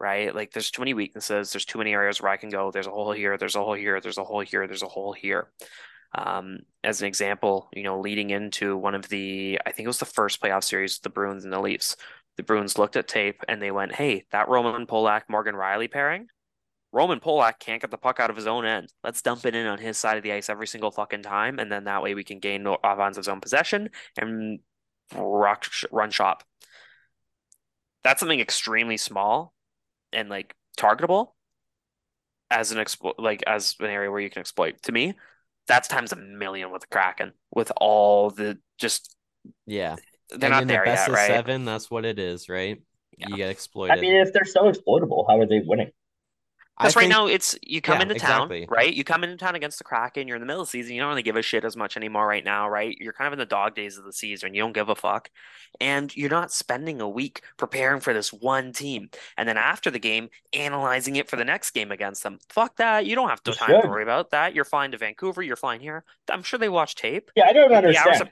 Speaker 2: right? Like there's too many weaknesses. There's too many areas where I can go. There's a hole here. There's a hole here. There's a hole here. There's a hole here. Um, as an example, you know, leading into one of the, I think it was the first playoff series, the Bruins and the Leafs. The Bruins looked at tape and they went, "Hey, that Roman Polak Morgan Rielly pairing, Roman Polak can't get the puck out of his own end. Let's dump it in on his side of the ice every single fucking time, and then that way we can gain offensive zone possession and rock, run shop. That's something extremely small and like targetable as an exploit, like as an area where you can exploit. To me, that's times a million with the Kraken with all the just
Speaker 1: yeah.
Speaker 2: They're
Speaker 1: And
Speaker 2: not
Speaker 1: in
Speaker 2: there
Speaker 1: the best
Speaker 2: yet,
Speaker 1: of
Speaker 2: right?
Speaker 1: seven, that's what it is, right?
Speaker 2: Yeah.
Speaker 1: You get exploited.
Speaker 3: I mean, if they're so exploitable, how are they winning?
Speaker 1: I
Speaker 2: Because right
Speaker 1: think-
Speaker 2: now it's you come
Speaker 1: yeah,
Speaker 2: into town,
Speaker 1: exactly.
Speaker 2: right? You come into town against the Kraken. You're in the middle of the season. You don't really give a shit as much anymore right now, right? You're kind of in the dog days of the season. You don't give a fuck, and you're not spending a week preparing for this one team, and then after the game analyzing it for the next game against them. Fuck that. You don't have to
Speaker 3: You
Speaker 2: time to worry about that. You're flying to Vancouver. You're flying here. I'm sure they watch tape.
Speaker 3: Yeah, I don't
Speaker 2: The hours
Speaker 3: understand.
Speaker 2: of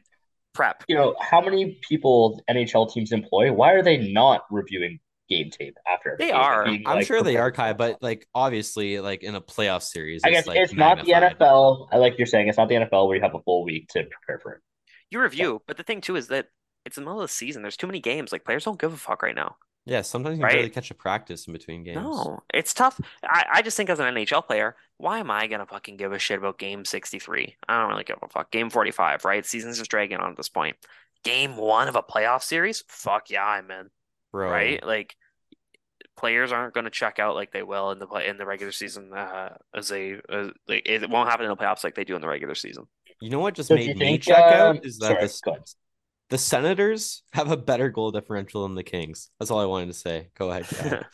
Speaker 2: prep.
Speaker 3: You know, how many people NHL teams employ? Why are they not reviewing game tape after?
Speaker 2: They
Speaker 3: game
Speaker 2: are.
Speaker 3: being,
Speaker 1: I'm
Speaker 3: like,
Speaker 1: sure they
Speaker 3: prepared
Speaker 1: are, Kai, but like obviously, like in a playoff series,
Speaker 3: I
Speaker 1: it's
Speaker 3: guess
Speaker 1: like
Speaker 3: it's not the. NFL. I like you're saying it's not the NFL where you have a full week to prepare for it.
Speaker 2: You review, but the thing too is that it's the middle of the season. There's too many games. Like players don't give a fuck right now.
Speaker 1: Yeah, sometimes you
Speaker 2: Right?
Speaker 1: can barely catch a practice in between games.
Speaker 2: No, it's tough. I, I just think as an NHL player, why am I gonna fucking give a shit about game 63? I don't really give a fuck. Game 45, right? Season's just dragging on at this point. Game one of a playoff series? Fuck yeah, I'm in.
Speaker 1: Bro.
Speaker 2: Right? Like players aren't gonna check out like they will in the play in the regular season uh, as they as, like it won't happen in the playoffs like they do in the regular season.
Speaker 1: You know what just
Speaker 3: So
Speaker 1: made me
Speaker 3: think,
Speaker 1: check
Speaker 3: um,
Speaker 1: out is that
Speaker 3: sorry,
Speaker 1: the, the Senators have a better goal differential than the Kings. That's all I wanted to say. Go ahead.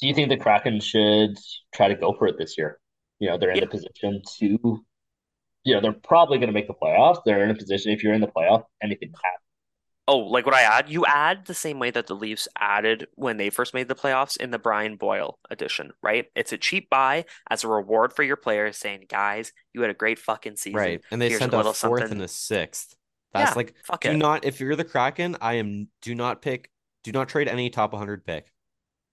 Speaker 3: Do you think the Kraken should try to go for it this year? You know, they're in
Speaker 2: Yeah.
Speaker 3: a position to, you know, they're probably going to make the playoffs. They're in a position, if you're in the playoff, anything can happen.
Speaker 2: Oh, like what I add? You add the same way that the Leafs added when they first made the playoffs in the Brian Boyle edition, right? It's a cheap buy as a reward for your players, saying, "Guys, you had a great fucking season.
Speaker 1: right. And they
Speaker 2: Here's
Speaker 1: sent
Speaker 2: a
Speaker 1: a
Speaker 2: little
Speaker 1: fourth
Speaker 2: something."
Speaker 1: and a sixth. That's
Speaker 2: Yeah,
Speaker 1: like
Speaker 2: Fuck
Speaker 1: do
Speaker 2: it.
Speaker 1: not if you're the Kraken, I am do not pick do not trade any top 100 pick.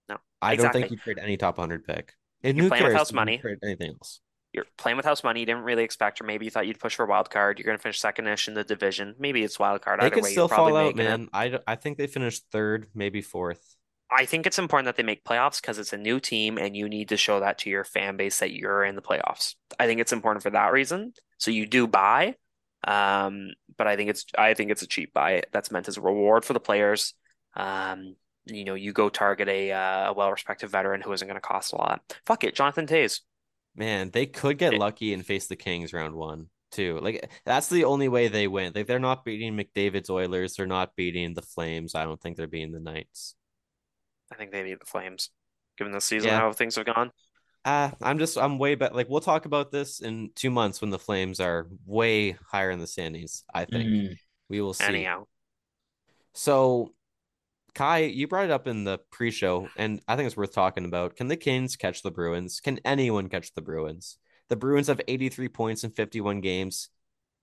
Speaker 2: No,
Speaker 1: I don't think you trade any top 100 pick. And
Speaker 2: You're
Speaker 1: who
Speaker 2: playing with house money.
Speaker 1: Trade anything else.
Speaker 2: You're playing with house money. You didn't really expect, or maybe you thought you'd push for a wild card. You're going to finish second-ish in the division. Maybe it's wild card.
Speaker 1: They
Speaker 2: Either
Speaker 1: could
Speaker 2: way,
Speaker 1: still fall out,
Speaker 2: it.
Speaker 1: man. I, I think they finished third, maybe fourth.
Speaker 2: I think it's important that they make playoffs because it's a new team and you need to show that to your fan base that you're in the playoffs. I think it's important for that reason. So you do buy, um, but I think it's I think it's a cheap buy that's meant as a reward for the players. Um, you know, you go target a uh, a well-respected veteran who isn't going to cost a lot. Fuck it, Jonathan Toews.
Speaker 1: Man, they could get
Speaker 2: It-
Speaker 1: lucky and face the Kings round one too. Like that's the only way they win. Like they're not beating McDavid's Oilers. They're not beating the Flames. I don't think they're beating the Knights.
Speaker 2: I think they beat the Flames, given the season
Speaker 1: Yeah.
Speaker 2: how things have gone.
Speaker 1: Ah, I'm just I'm way better. Like we'll talk about this in two months when the Flames are way higher in the standings. I think
Speaker 3: Mm.
Speaker 1: we will see.
Speaker 2: Anyhow,
Speaker 1: So, Kai, you brought it up in the pre-show, and I think it's worth talking about. Can the Kings catch the Bruins? Can anyone catch the Bruins? The Bruins have 83 points in 51 games.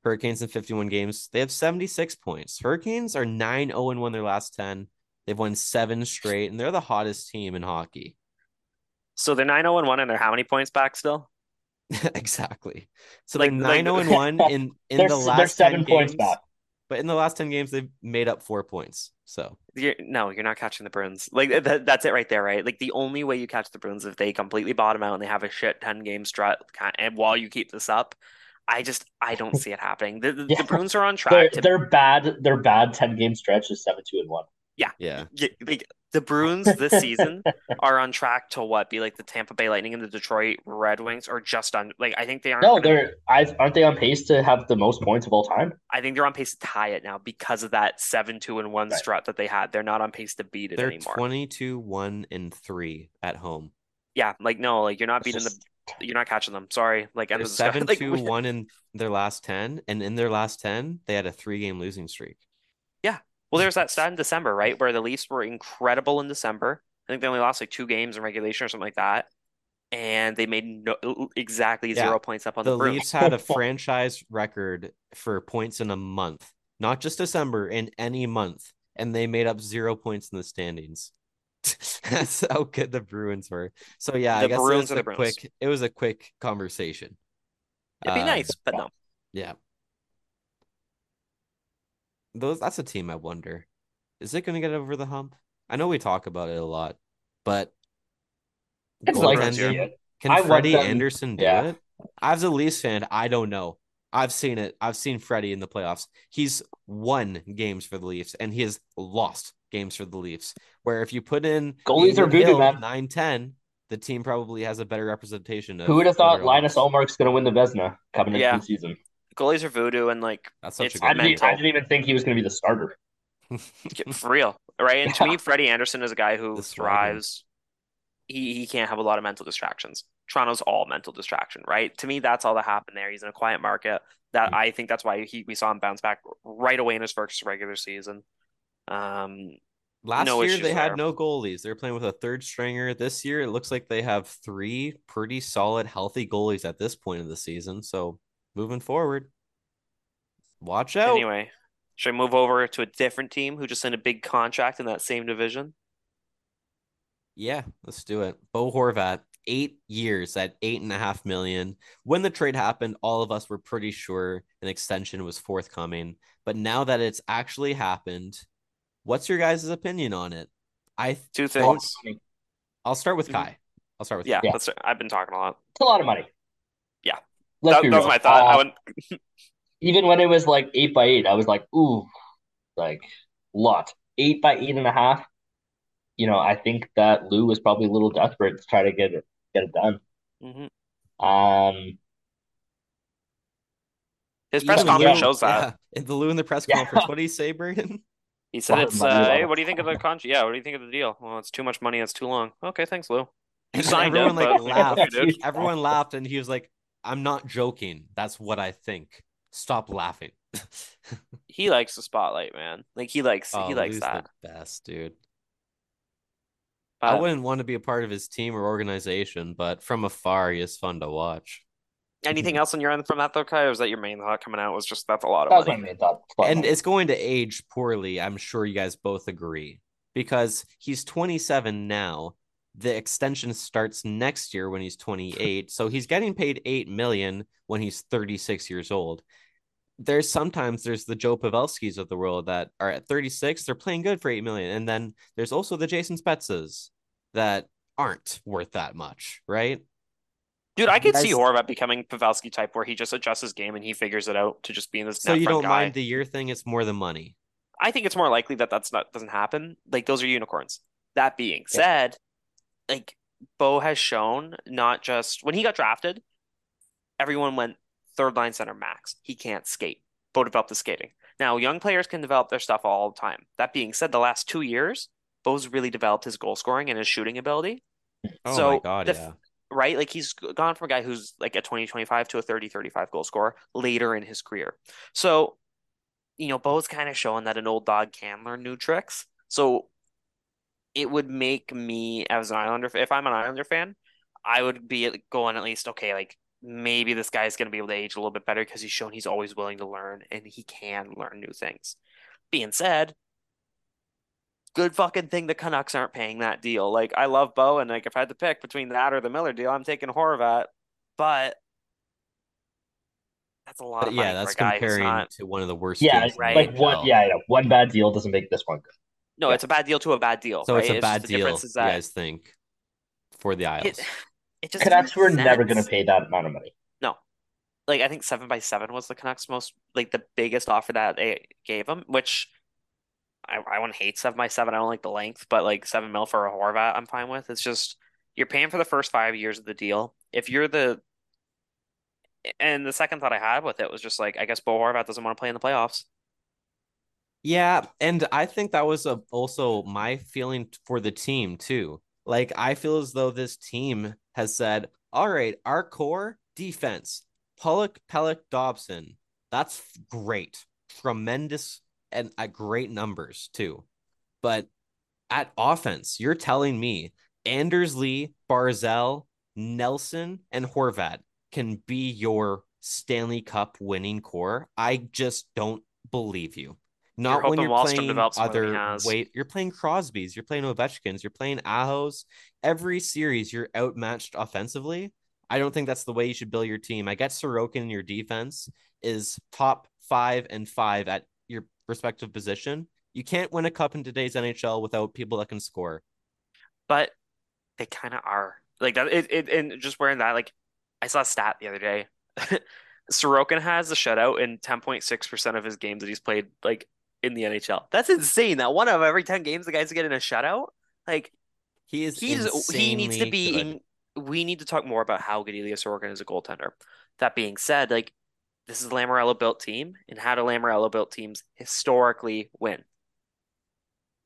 Speaker 1: Hurricanes in 51 games. They have 76 points. Hurricanes are 9 0 and won their last 10. They've won seven straight, and they're the hottest team in hockey.
Speaker 2: so they're 9-0 and 1 and they're how many points back still?
Speaker 1: exactly. So
Speaker 2: Like-
Speaker 1: they're 9 0 and 1 in, in
Speaker 3: They're,
Speaker 1: the last
Speaker 3: they're
Speaker 1: 10
Speaker 3: seven points
Speaker 1: games,
Speaker 3: back.
Speaker 1: But in the last 10 games, they've made up four points. So,
Speaker 2: You're, no, you're not catching the Bruins. Like that, that's it right there, right? Like the only way you catch the Bruins is if they completely bottom out and they have a shit 10 game strut and while you keep this up. I just I don't see it happening. The, the,
Speaker 3: Yeah.
Speaker 2: the Bruins are on
Speaker 3: Their,
Speaker 2: track to
Speaker 3: their bad their bad ten game stretch is seven two and one.
Speaker 1: yeah.
Speaker 2: yeah. like the Bruins this season are on track to what be like the Tampa Bay Lightning and the Detroit Red Wings or just on like I think they aren't
Speaker 3: No,
Speaker 2: gonna-
Speaker 3: they're I, aren't they on pace to have the most points of all time?
Speaker 2: I think they're on pace to tie it now because of that seven two and one
Speaker 3: Right.
Speaker 2: strut that they had. They're not on pace to beat it
Speaker 1: They're
Speaker 2: anymore.
Speaker 1: 22 1 and 3 at home.
Speaker 2: Yeah, like no, like you're not
Speaker 3: It's
Speaker 2: beating
Speaker 3: just-
Speaker 2: the you're not catching them. Sorry. Like end
Speaker 1: They're
Speaker 2: of the
Speaker 1: 7
Speaker 2: Like,
Speaker 1: 2 1 in their last 10. And in their last 10, they had a three game losing streak.
Speaker 2: Well, there's that stat in December, right? Where the Leafs were incredible in December. I think they only lost like two games in regulation or something like that. And they made no exactly
Speaker 1: Yeah.
Speaker 2: zero points up on
Speaker 1: The
Speaker 2: the Bruins.
Speaker 1: Leafs had a franchise record for points in a month, not just December, in any month. And they made up zero points in the standings. That's how good the Bruins were. So yeah, I
Speaker 2: The
Speaker 1: guess it
Speaker 2: Bruins
Speaker 1: was
Speaker 2: are
Speaker 1: a
Speaker 2: the Bruins.
Speaker 1: quick it was a quick conversation.
Speaker 2: It'd be
Speaker 1: Uh,
Speaker 2: nice, but no.
Speaker 1: Yeah. Those that's a team I wonder. Is it gonna get over the hump? I know we talk about it a lot, but
Speaker 4: I'd like to
Speaker 1: goaltender.
Speaker 4: see it.
Speaker 1: Can
Speaker 4: I want
Speaker 1: Freddie
Speaker 4: them-
Speaker 1: Anderson do
Speaker 4: yeah.
Speaker 1: it? As a Leafs fan, I don't know. I've seen it. I've seen Freddie in the playoffs. He's won games for the Leafs and he has lost games for the Leafs. Where if you put in
Speaker 4: Goalies are
Speaker 1: Ian
Speaker 4: man.
Speaker 1: 9 10, the team probably has a better representation of
Speaker 4: Who would have thought Linus
Speaker 1: not-
Speaker 4: Ullmark's going to win the Vezina coming
Speaker 2: Yeah.
Speaker 4: into the season?
Speaker 2: Goalies are voodoo, and like
Speaker 1: That's such
Speaker 2: It's
Speaker 1: a
Speaker 4: I
Speaker 1: good
Speaker 4: didn't,
Speaker 2: mental.
Speaker 4: I didn't even think he was going to be the starter.
Speaker 2: for real, right? And to me, Freddie Anderson is a guy who
Speaker 1: The swagger.
Speaker 2: thrives. He he can't have a lot of mental distractions. Toronto's all mental distraction, right? To me, that's all that happened there. He's in a quiet market. That
Speaker 4: Mm-hmm.
Speaker 2: I think that's why he we saw him bounce back right away in his first regular season. Um,
Speaker 1: Last
Speaker 2: No
Speaker 1: year
Speaker 2: issues
Speaker 1: they had no goalies. They were playing with a third stringer. This year it looks like they have three pretty solid, healthy goalies at this point of the season. So moving forward, watch out.
Speaker 2: anyway, should I move over to a different team who just signed a big contract in that same division?
Speaker 1: Yeah, let's do it. Bo Horvat, eight years at eight and a half million. When the trade happened, all of us were pretty sure an extension was forthcoming. But now that it's actually happened, what's your guys' opinion on it? I
Speaker 2: Two things.
Speaker 1: I'll start with
Speaker 2: Mhm.
Speaker 1: Kai. I'll start with
Speaker 2: Yeah,
Speaker 4: Yeah.
Speaker 2: that's I've been talking a lot.
Speaker 4: It's a lot of money.
Speaker 2: Yeah.
Speaker 4: Let's
Speaker 2: That,
Speaker 4: be
Speaker 2: that was
Speaker 4: real.
Speaker 2: my thought. I
Speaker 4: Uh,
Speaker 2: went,
Speaker 4: even when it was like eight by eight, I was like, ooh, like lot. Eight by eight and a half. You know, I think that Lou was probably a little desperate to try to get it get it done.
Speaker 2: Mhm.
Speaker 4: Um,
Speaker 2: His press
Speaker 1: Even
Speaker 2: conference
Speaker 1: Lou-
Speaker 2: shows that.
Speaker 1: Yeah, the Lou in the press
Speaker 4: Yeah.
Speaker 1: conference. What do you say, Braden?
Speaker 2: He said it's uh, hey, what do you think of the contract? Yeah, what do you think of the deal? Well, it's too much money, it's too long. Okay, thanks, Lou. You signed
Speaker 1: everyone
Speaker 2: it,
Speaker 1: like
Speaker 2: but
Speaker 1: laughed. Everyone laughed, and he was like, "I'm not joking. That's what I think. Stop laughing."
Speaker 2: He likes the spotlight, man. Like he likes
Speaker 1: oh,
Speaker 2: he likes that.
Speaker 1: the best, dude. I wouldn't want to be a part of his team or organization, but from afar, he is fun to watch.
Speaker 2: anything else on your end from that though, Kai? Or was that your main thought coming out? Was just that's a lot of
Speaker 4: was
Speaker 2: money.
Speaker 4: main thought. It's a lot of
Speaker 1: And it's going to age poorly. I'm sure you guys both agree because he's 27 now. The extension starts next year when he's 28. So he's getting paid 8 million when he's 36 years old. There's sometimes there's the Joe Pavelskis of the world that are at 36, they're playing good for 8 million. And then there's also the Jason Spezzas that aren't worth that much, right?
Speaker 2: Dude, I could see Horvat becoming Pavelski type where he just adjusts his game and he figures it out to just being this
Speaker 1: So you don't
Speaker 2: guy.
Speaker 1: mind the year thing, it's more the money.
Speaker 2: I think it's more likely that that's not doesn't happen. Like those are unicorns. That being said, like Bo has shown not just when he got drafted, everyone went third line center max. He can't skate. Bo developed the skating. Now young players can develop their stuff all the time. That being said, the last two years, Bo's really developed his goal scoring and his shooting ability.
Speaker 1: Oh
Speaker 2: So,
Speaker 1: my god,
Speaker 2: the-
Speaker 1: yeah.
Speaker 2: right? Like he's gone from a guy who's like a 20, 25 to a 30, 35 goal scorer later in his career. So, you know, Bo's kind of showing that an old dog can learn new tricks. So it would make me, as an Islander, if I'm an Islander fan, I would be going at least, okay, like maybe this guy's going to be able to age a little bit better because he's shown he's always willing to learn and he can learn new things. Being said, good fucking thing the Canucks aren't paying that deal. Like I love Bo, and like if I had to pick between that or the Miller deal, I'm taking Horvat. But that's a lot of money
Speaker 1: yeah, that's
Speaker 2: for a guy
Speaker 1: comparing
Speaker 2: not.
Speaker 1: to one of the worst
Speaker 4: yeah,
Speaker 1: teams
Speaker 2: right.
Speaker 4: like one.
Speaker 1: NHL.
Speaker 4: Yeah, yeah, one bad deal doesn't make this one good.
Speaker 2: No,
Speaker 4: yeah.
Speaker 2: it's a bad deal to a bad deal.
Speaker 1: So it's a
Speaker 2: just
Speaker 1: bad
Speaker 2: the
Speaker 1: deal,
Speaker 2: difference
Speaker 1: you
Speaker 2: is that
Speaker 1: guys think, for the Isles.
Speaker 2: it, it just
Speaker 4: Canucks
Speaker 2: doesn't
Speaker 4: were
Speaker 2: make
Speaker 4: never going to pay that amount of money.
Speaker 2: No, like I think seven by seven was the Canucks' most like the biggest offer that they gave him, which. I, I wouldn't hate seven by seven. I don't like the length, but like seven mil for a Horvat, I'm fine with. It's just you're paying for the first five years of the deal. If you're the and the second thought I had with it was just like I guess Bo Horvat doesn't want to play in the playoffs.
Speaker 1: Yeah, and I think that was a, also my feeling for the team too. Like I feel as though this team has said, "All right, our core defense, Pulock, Pelech, Dobson, that's great, tremendous, and at great numbers too." But at offense, you're telling me Anders Lee, Barzal, Nelson, and Horvat can be your Stanley Cup winning core? I just don't believe you. Not when you're
Speaker 2: Wahlstrom
Speaker 1: playing
Speaker 2: develops more than he
Speaker 1: other wait, you're playing Crosby's, you're playing Ovechkins, you're playing Ahos. Every series you're outmatched offensively. I don't think that's the way you should build your team. I get Sorokin in your defense is top five and five at your respective position. You can't win a cup in today's NHL without people that can score.
Speaker 2: But they kind of are. Like that it, it and just wearing that, like I saw a stat the other day. Sorokin has a shutout in 10.6% of his games that he's played like in the NHL. That's insane. That one of every 10 games the guy's getting a shutout. Like
Speaker 1: He is
Speaker 2: he's he needs to be in we need to talk more about how good Elias Sorokin is a goaltender. That being said, like this is a Lamoriello built team, and how do Lamoriello built teams historically win?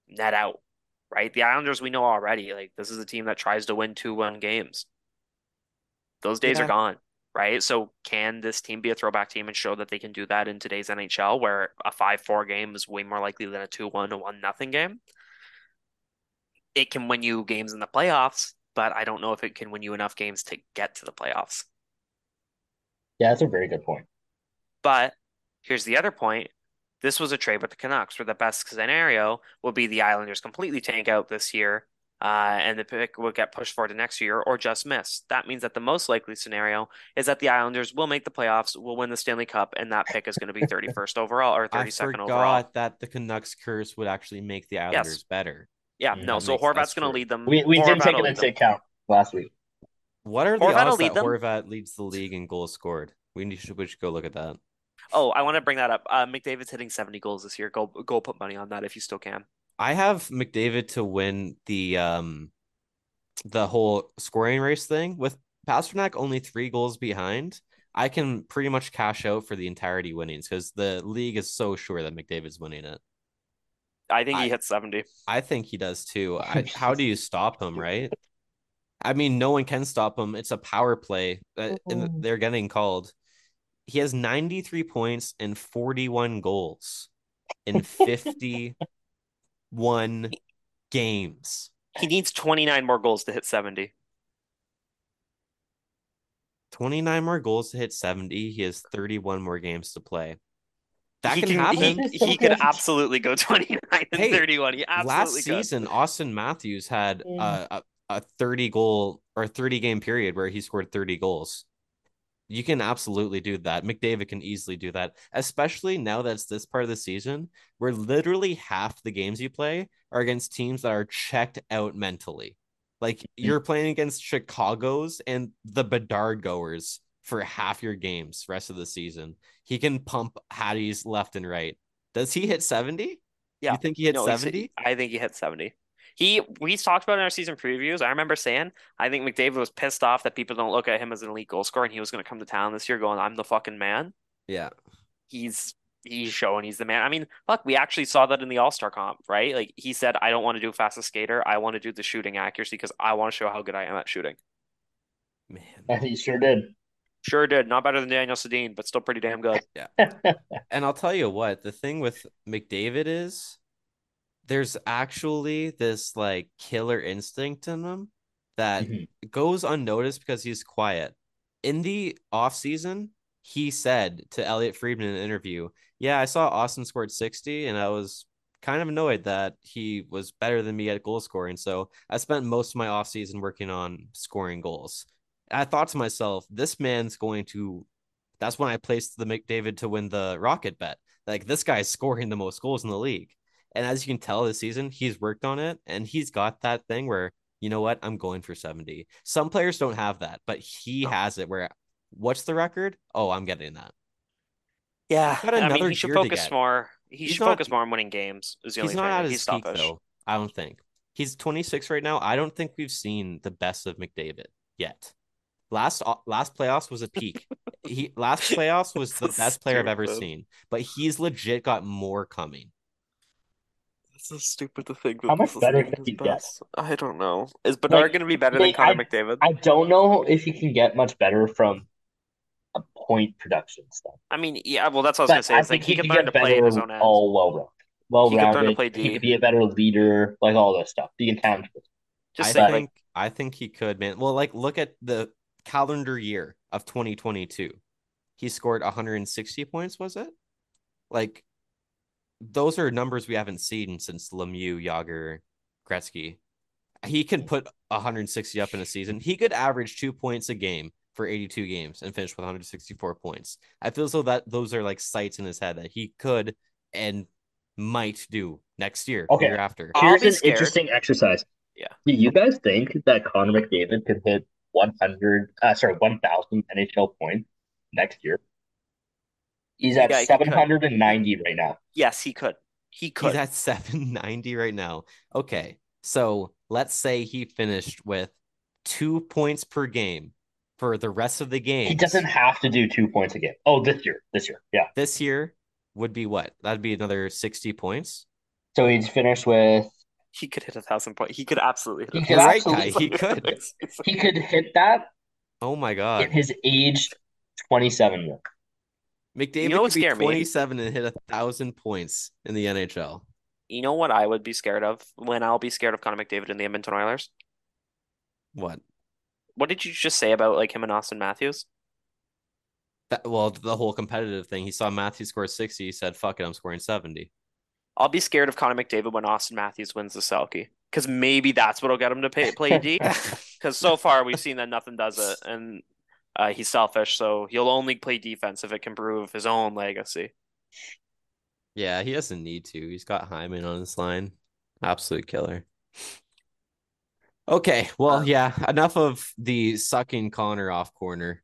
Speaker 2: Net out, right? The Islanders we know already. Like this is a team that tries to win two one games. Those days
Speaker 1: Yeah.
Speaker 2: are gone, right? So can this team be a throwback team and show that they can do that in today's NHL, where a five four game is way more likely than a two one or one nothing game? It can win you games in the playoffs, but I don't know if it can win you enough games to get to the playoffs.
Speaker 4: Yeah, that's a very good point.
Speaker 2: But here's the other point. This was a trade with the Canucks, where the best scenario will be the Islanders completely tank out this year, uh, and the pick will get pushed forward to next year or just miss. That means that the most likely scenario is that the Islanders will make the playoffs, will win the Stanley Cup, and that pick is going to be 31st overall or
Speaker 1: I
Speaker 2: 32nd
Speaker 1: forgot
Speaker 2: overall.
Speaker 1: that the Canucks curse would actually make the Islanders better.
Speaker 2: Yeah, no. So
Speaker 1: makes-
Speaker 2: Horvat's going to lead them.
Speaker 4: We we did
Speaker 2: Horvat
Speaker 4: take
Speaker 2: will
Speaker 4: it into account last week.
Speaker 1: What are the
Speaker 2: Horvat will
Speaker 1: odds
Speaker 2: lead
Speaker 1: that
Speaker 2: them.
Speaker 1: Horvat leads the league in goals scored? We need to, we should go look at that.
Speaker 2: Oh, I want to bring that up. Uh, McDavid's hitting 70 goals this year. Go go put money on that if you still can.
Speaker 1: I have McDavid to win the um the whole scoring race thing with Pastrnak only three goals behind. I can pretty much cash out for the entirety winnings because the league is so sure that McDavid's winning it.
Speaker 2: I think he
Speaker 1: I-
Speaker 2: hits 70.
Speaker 1: I think he does too. I, how do you stop him, right? I mean, no one can stop him. It's a power play, uh, and they're getting called. He has 93 points and 41 goals in 51 games.
Speaker 2: He needs 29 more goals to hit 70.
Speaker 1: 29 more goals to hit 70. He has 31 more games to play. That
Speaker 2: he
Speaker 1: can,
Speaker 2: can,
Speaker 1: happen.
Speaker 2: He, he could absolutely go 29 and
Speaker 1: Hey,
Speaker 2: 31. He absolutely
Speaker 1: Last
Speaker 2: could.
Speaker 1: season, Auston Matthews had
Speaker 4: Yeah.
Speaker 1: a, a, a 30 goal or 30 game period where he scored 30 goals. You can absolutely do that. McDavid can easily do that, especially now that's this part of the season where literally half the games you play are against teams that are checked out mentally. Like mm. you're playing against Chicago's and the Bedard goers for half your games rest of the season. He can pump Hatties left and right. Does he hit 70?
Speaker 2: Yeah.
Speaker 1: You think he hit
Speaker 2: No,
Speaker 1: 70?
Speaker 2: I think he hit 70. He we talked about in our season previews. I remember saying I think McDavid was pissed off that people don't look at him as an elite goal scorer, and he was going to come to town this year going, "I'm the fucking man."
Speaker 1: Yeah.
Speaker 2: He's he's showing he's the man. I mean, fuck, we actually saw that in the All Star comp, right? Like he said, "I don't want to do fastest skater. I want to do the shooting accuracy because I want to show how good I am at shooting."
Speaker 1: Man.
Speaker 4: And he sure did.
Speaker 2: Sure did. Not better than Daniel Sedin, but still pretty damn good. Yeah.
Speaker 1: and I'll tell you what, the thing with McDavid is there's actually this like killer instinct in him that
Speaker 4: Mhm.
Speaker 1: goes unnoticed because he's quiet. In the off season, he said to Elliotte Friedman in an interview, "Yeah, I saw Auston scored 60 and I was kind of annoyed that he was better than me at goal scoring. So I spent most of my off season working on scoring goals." I thought to myself, this man's going to that's when I placed the McDavid to win the Rocket bet. Like this guy's scoring the most goals in the league. And as you can tell this season, he's worked on it and he's got that thing where, you know what, I'm going for 70. Some players don't have that, but he has it where what's the record? Oh, I'm getting that.
Speaker 2: Yeah,
Speaker 1: He's got
Speaker 2: I mean,
Speaker 1: another
Speaker 2: he should focus more. He
Speaker 1: He's
Speaker 2: should
Speaker 1: not-
Speaker 2: focus more on winning games. Is the
Speaker 1: He's
Speaker 2: only
Speaker 1: not
Speaker 2: thing.
Speaker 1: at
Speaker 2: He's
Speaker 1: his peak
Speaker 2: selfish.
Speaker 1: though. I don't think. He's 26 right now. I don't think we've seen the best of McDavid yet. Last last playoffs was a peak. he last playoffs was the best player I've ever seen, but he's legit got more coming.
Speaker 2: It's so stupid to think that
Speaker 4: How much better can he get?
Speaker 2: I don't know. Is Bedard
Speaker 4: Like,
Speaker 2: going to be better than
Speaker 4: like,
Speaker 2: Connor
Speaker 4: I-
Speaker 2: McDavid?
Speaker 4: I don't know if he can get much better from a point production stuff.
Speaker 2: I mean, yeah. Well, that's what I was going to say. It's like
Speaker 4: think
Speaker 2: he,
Speaker 4: he
Speaker 2: could
Speaker 4: could
Speaker 2: learn
Speaker 4: get
Speaker 2: to play in his
Speaker 4: better
Speaker 2: own end.
Speaker 4: all well rounded. Well
Speaker 2: He could learn to
Speaker 4: rounded.
Speaker 2: play
Speaker 4: He could be a better leader, like all this stuff. The intangibles.
Speaker 2: Just
Speaker 1: I think I think he could, man. Well, like look at the calendar year of 2022. He scored 160 points, was it? Like those are numbers we haven't seen since Lemieux, Jagr, Gretzky. He can put 160 up in a season. He could average 2 points a game for 82 games and finish with 164 points. I feel so that those are like sights in his head that he could and might do next year,
Speaker 4: Okay.
Speaker 1: year after.
Speaker 2: I'll
Speaker 3: Here's an
Speaker 2: scared.
Speaker 3: interesting exercise. Yeah. Do you guys think that Connor McDavid could hit 100, uh, sorry, 1,000 NHL points next year? He's at
Speaker 2: Yeah, he
Speaker 3: 790 right now.
Speaker 2: Yes, he could. He could.
Speaker 1: He's at 790 right now. Okay. So let's say he finished with two points per game for the rest of the game.
Speaker 3: He doesn't have to do two points a game. Oh, this year. This year. Yeah.
Speaker 1: This year would be what? That'd be another 60 points.
Speaker 4: So he'd finish with
Speaker 2: he could hit a thousand points. He could absolutely hit
Speaker 4: He
Speaker 2: a
Speaker 4: could
Speaker 1: You're right,
Speaker 4: absolutely-
Speaker 1: Kai. He could.
Speaker 4: he could hit that
Speaker 1: Oh my god!
Speaker 4: in
Speaker 1: God.
Speaker 4: his age 27 year.
Speaker 1: McDavid
Speaker 2: You know
Speaker 1: could be
Speaker 2: scared me?
Speaker 1: 27 and hit a thousand points in the NHL.
Speaker 2: You know what I would be scared of when I'll be scared of Connor McDavid and the Edmonton Oilers?
Speaker 1: What?
Speaker 2: What did you just say about like him and Auston Matthews?
Speaker 1: That, well, the whole competitive thing. He saw Matthews score 60. He said, fuck it, I'm scoring 70.
Speaker 2: I'll be scared of Connor McDavid when Auston Matthews wins the Selke. Because maybe that's what'll get him to pay, play D. Because so far we've seen that nothing does it, and uh, he's selfish, so he'll only play defense if it can prove his own legacy.
Speaker 1: Yeah, he doesn't need to. He's got Hyman on his line. Absolute killer. Okay, well, yeah, enough of the sucking Connor off corner.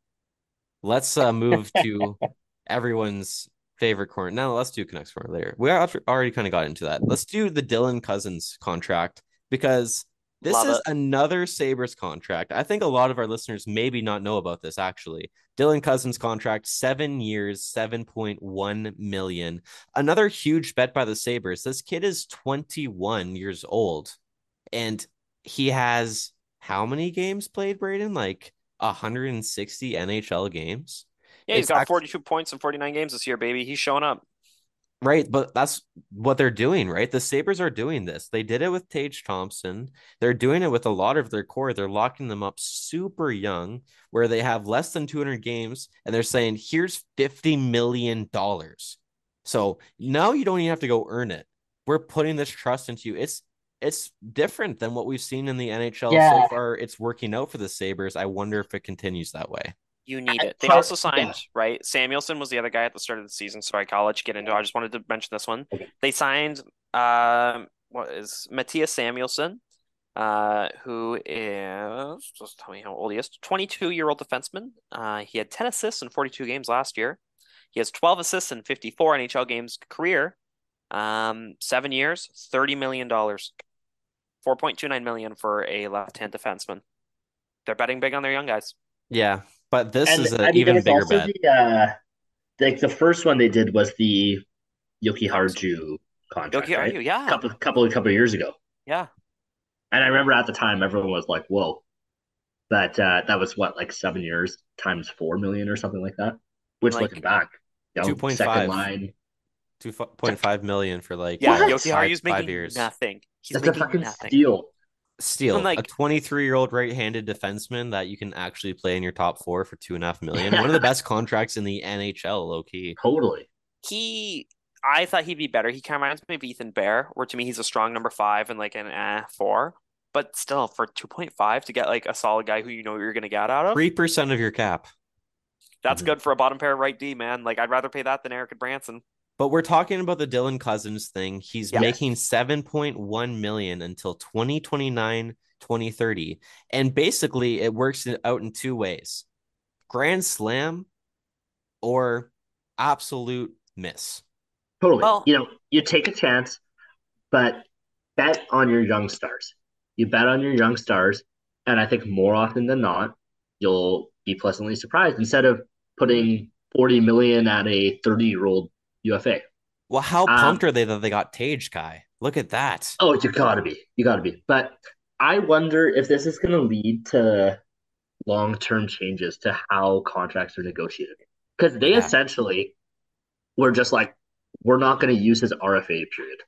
Speaker 1: Let's uh move to everyone's favorite corner. No, let's do Canucks corner later. We already kind of got into that. Let's do the Dylan Cozens contract because this
Speaker 2: Love
Speaker 1: is
Speaker 2: it.
Speaker 1: another Sabres contract. I think a lot of our listeners maybe not know about this actually. Dylan Cozens contract, seven years, 7.1 million. Another huge bet by the Sabres. This kid is 21 years old and he has how many games played, Braden? Like 160 NHL games.
Speaker 2: Yeah, he's
Speaker 1: It's
Speaker 2: got
Speaker 1: act-
Speaker 2: 42 points in 49 games this year, baby. He's showing up.
Speaker 1: Right, but that's what they're doing, right? The Sabres are doing this. They did it with Tage Thompson. They're doing it with a lot of their core. They're locking them up super young, where they have less than 200 games, and they're saying, here's $50 million. So now you don't even have to go earn it. We're putting this trust into you. It's it's different than what we've seen in the NHL so far. It's working out for the Sabres. I wonder if it continues that way.
Speaker 2: You need it. They also signed, right? Samuelsson was the other guy at the start of the season. Sorry, Kyle, I'll get into it. I just wanted to mention this one.
Speaker 3: Okay.
Speaker 2: They signed um what is Mattias Samuelsson, uh, who is just tell me how old he is. 22 year old defenseman. Uh, he had 10 assists in 42 games last year. He has 12 assists in 54 NHL games career. Um, seven years, 30 million dollars. 4.29 million for a left-hand defenseman. They're betting big on their young guys.
Speaker 1: Yeah, but this
Speaker 3: And
Speaker 1: is
Speaker 3: I
Speaker 1: an
Speaker 3: mean,
Speaker 1: even bigger bet.
Speaker 3: the uh, like the first one they did was the Jokiharju contract,
Speaker 2: Yoki, are
Speaker 3: right?
Speaker 2: you? Yeah.
Speaker 3: couple couple couple of years ago.
Speaker 2: Yeah.
Speaker 3: And I remember at the time everyone was like, "Whoa," but uh, that was what like seven years times four million or something like that. Which,
Speaker 2: Like,
Speaker 3: looking back, you know,
Speaker 1: 2.5.
Speaker 3: second line,
Speaker 1: Two point five million for like
Speaker 2: Yeah,
Speaker 3: What?
Speaker 2: Yoki
Speaker 1: five-
Speaker 2: Haru's
Speaker 1: five
Speaker 2: making
Speaker 1: years.
Speaker 2: nothing. He's
Speaker 3: that's a fucking
Speaker 2: nothing.
Speaker 3: steal.
Speaker 1: Steal
Speaker 2: like-
Speaker 1: a 23 year old right handed defenseman that you can actually play in your top four for two and a half million. One of the best contracts in the NHL, low key.
Speaker 3: Totally.
Speaker 2: He, I thought he'd be better. He kind of reminds me of Ethan Bear, where to me he's a strong number five and like an eh four. But still, for two point five to get like a solid guy who you know you're gonna get out of,
Speaker 1: Three percent of your cap.
Speaker 2: that's
Speaker 3: Mhm.
Speaker 2: good for a bottom pair right D man. Like I'd rather pay that than Eric and Branson.
Speaker 1: But we're talking about the Dylan Cozens thing. He's
Speaker 2: Yes.
Speaker 1: making 7.1 million until 2029, 2030. And basically it works out in two ways. Grand slam or absolute miss.
Speaker 3: Totally.
Speaker 2: Well-
Speaker 3: you know, you take a chance, but bet on your young stars. You bet on your young stars, and I think more often than not, you'll be pleasantly surprised instead of putting 40 million at a 30 year old UFA.
Speaker 1: Well, how
Speaker 3: Um,
Speaker 1: pumped are they that they got Tage guy? Look at that.
Speaker 3: Oh, you gotta be. You gotta be. But I wonder if this is gonna lead to long term changes to how contracts are negotiated. Because they
Speaker 1: Yeah.
Speaker 3: essentially were just like, we're not gonna use his RFA period.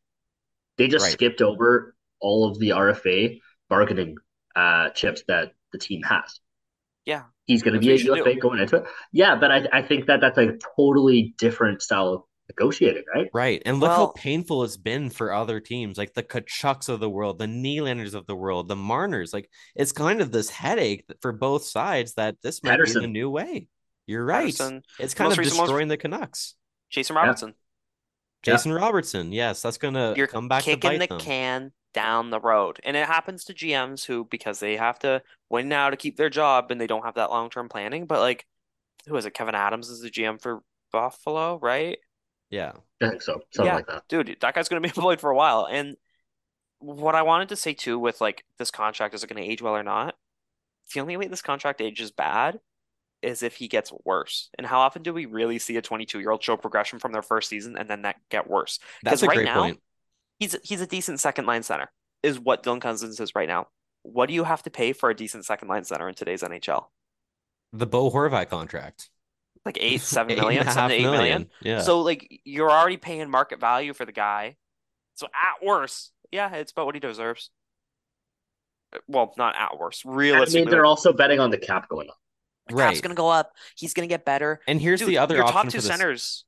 Speaker 3: They just
Speaker 1: Right.
Speaker 3: skipped over all of the RFA bargaining uh chips that the team has.
Speaker 2: Yeah.
Speaker 3: He's gonna be a
Speaker 2: what you should
Speaker 3: UFA
Speaker 2: do.
Speaker 3: going into it. Yeah, but I I think that that's a totally different style of negotiating, right?
Speaker 1: Right. And look how painful it's been for other teams like the Tkachuks of the world, the Nylanders of the world, the Marners. Like it's kind of this headache for both sides that this might be the new way. You're right.
Speaker 2: Pettersson,
Speaker 1: It's kind
Speaker 2: most
Speaker 1: of
Speaker 2: recent- most-
Speaker 1: destroying the Canucks.
Speaker 2: Jason Robertson.
Speaker 1: Jason Robertson. Yes, that's gonna
Speaker 2: You're
Speaker 1: come back to
Speaker 2: kicking the
Speaker 1: them.
Speaker 2: can down the road. And it happens to GMs who, because they have to win now to keep their job and they don't have that long-term planning. But like, who is it? Kevin Adams is the GM for Buffalo, right?
Speaker 1: Yeah.
Speaker 3: I think so. Something
Speaker 2: Yeah.
Speaker 3: like that.
Speaker 2: Dude, that guy's going to be employed for a while. And what I wanted to say too with like this contract, is it going to age well or not? The only way this contract ages bad is if he gets worse. And how often do we really see a 22-year-old show progression from their first season and then that get worse?
Speaker 1: That's a
Speaker 2: right
Speaker 1: great
Speaker 2: now-
Speaker 1: point.
Speaker 2: He's he's a decent second line center, is what Dylan Cozens is right now. What do you have to pay for a decent second line center in today's NHL?
Speaker 1: The Bo Horvat contract.
Speaker 2: Like eight, seven
Speaker 1: Eight seven
Speaker 2: million,
Speaker 1: eight
Speaker 2: seven to eight million.
Speaker 1: million. Yeah.
Speaker 2: So like you're already paying market value for the guy. So at worst, yeah, it's about what he deserves. Uh, well, not at worst.
Speaker 3: I
Speaker 2: Realistically,
Speaker 3: mean, they're also betting on the cap going up.
Speaker 2: the
Speaker 1: right.
Speaker 2: cap's gonna go up. He's gonna get better.
Speaker 1: and here's
Speaker 2: Dude,
Speaker 1: the other
Speaker 2: your
Speaker 1: option
Speaker 2: top two
Speaker 1: for this.
Speaker 2: centers.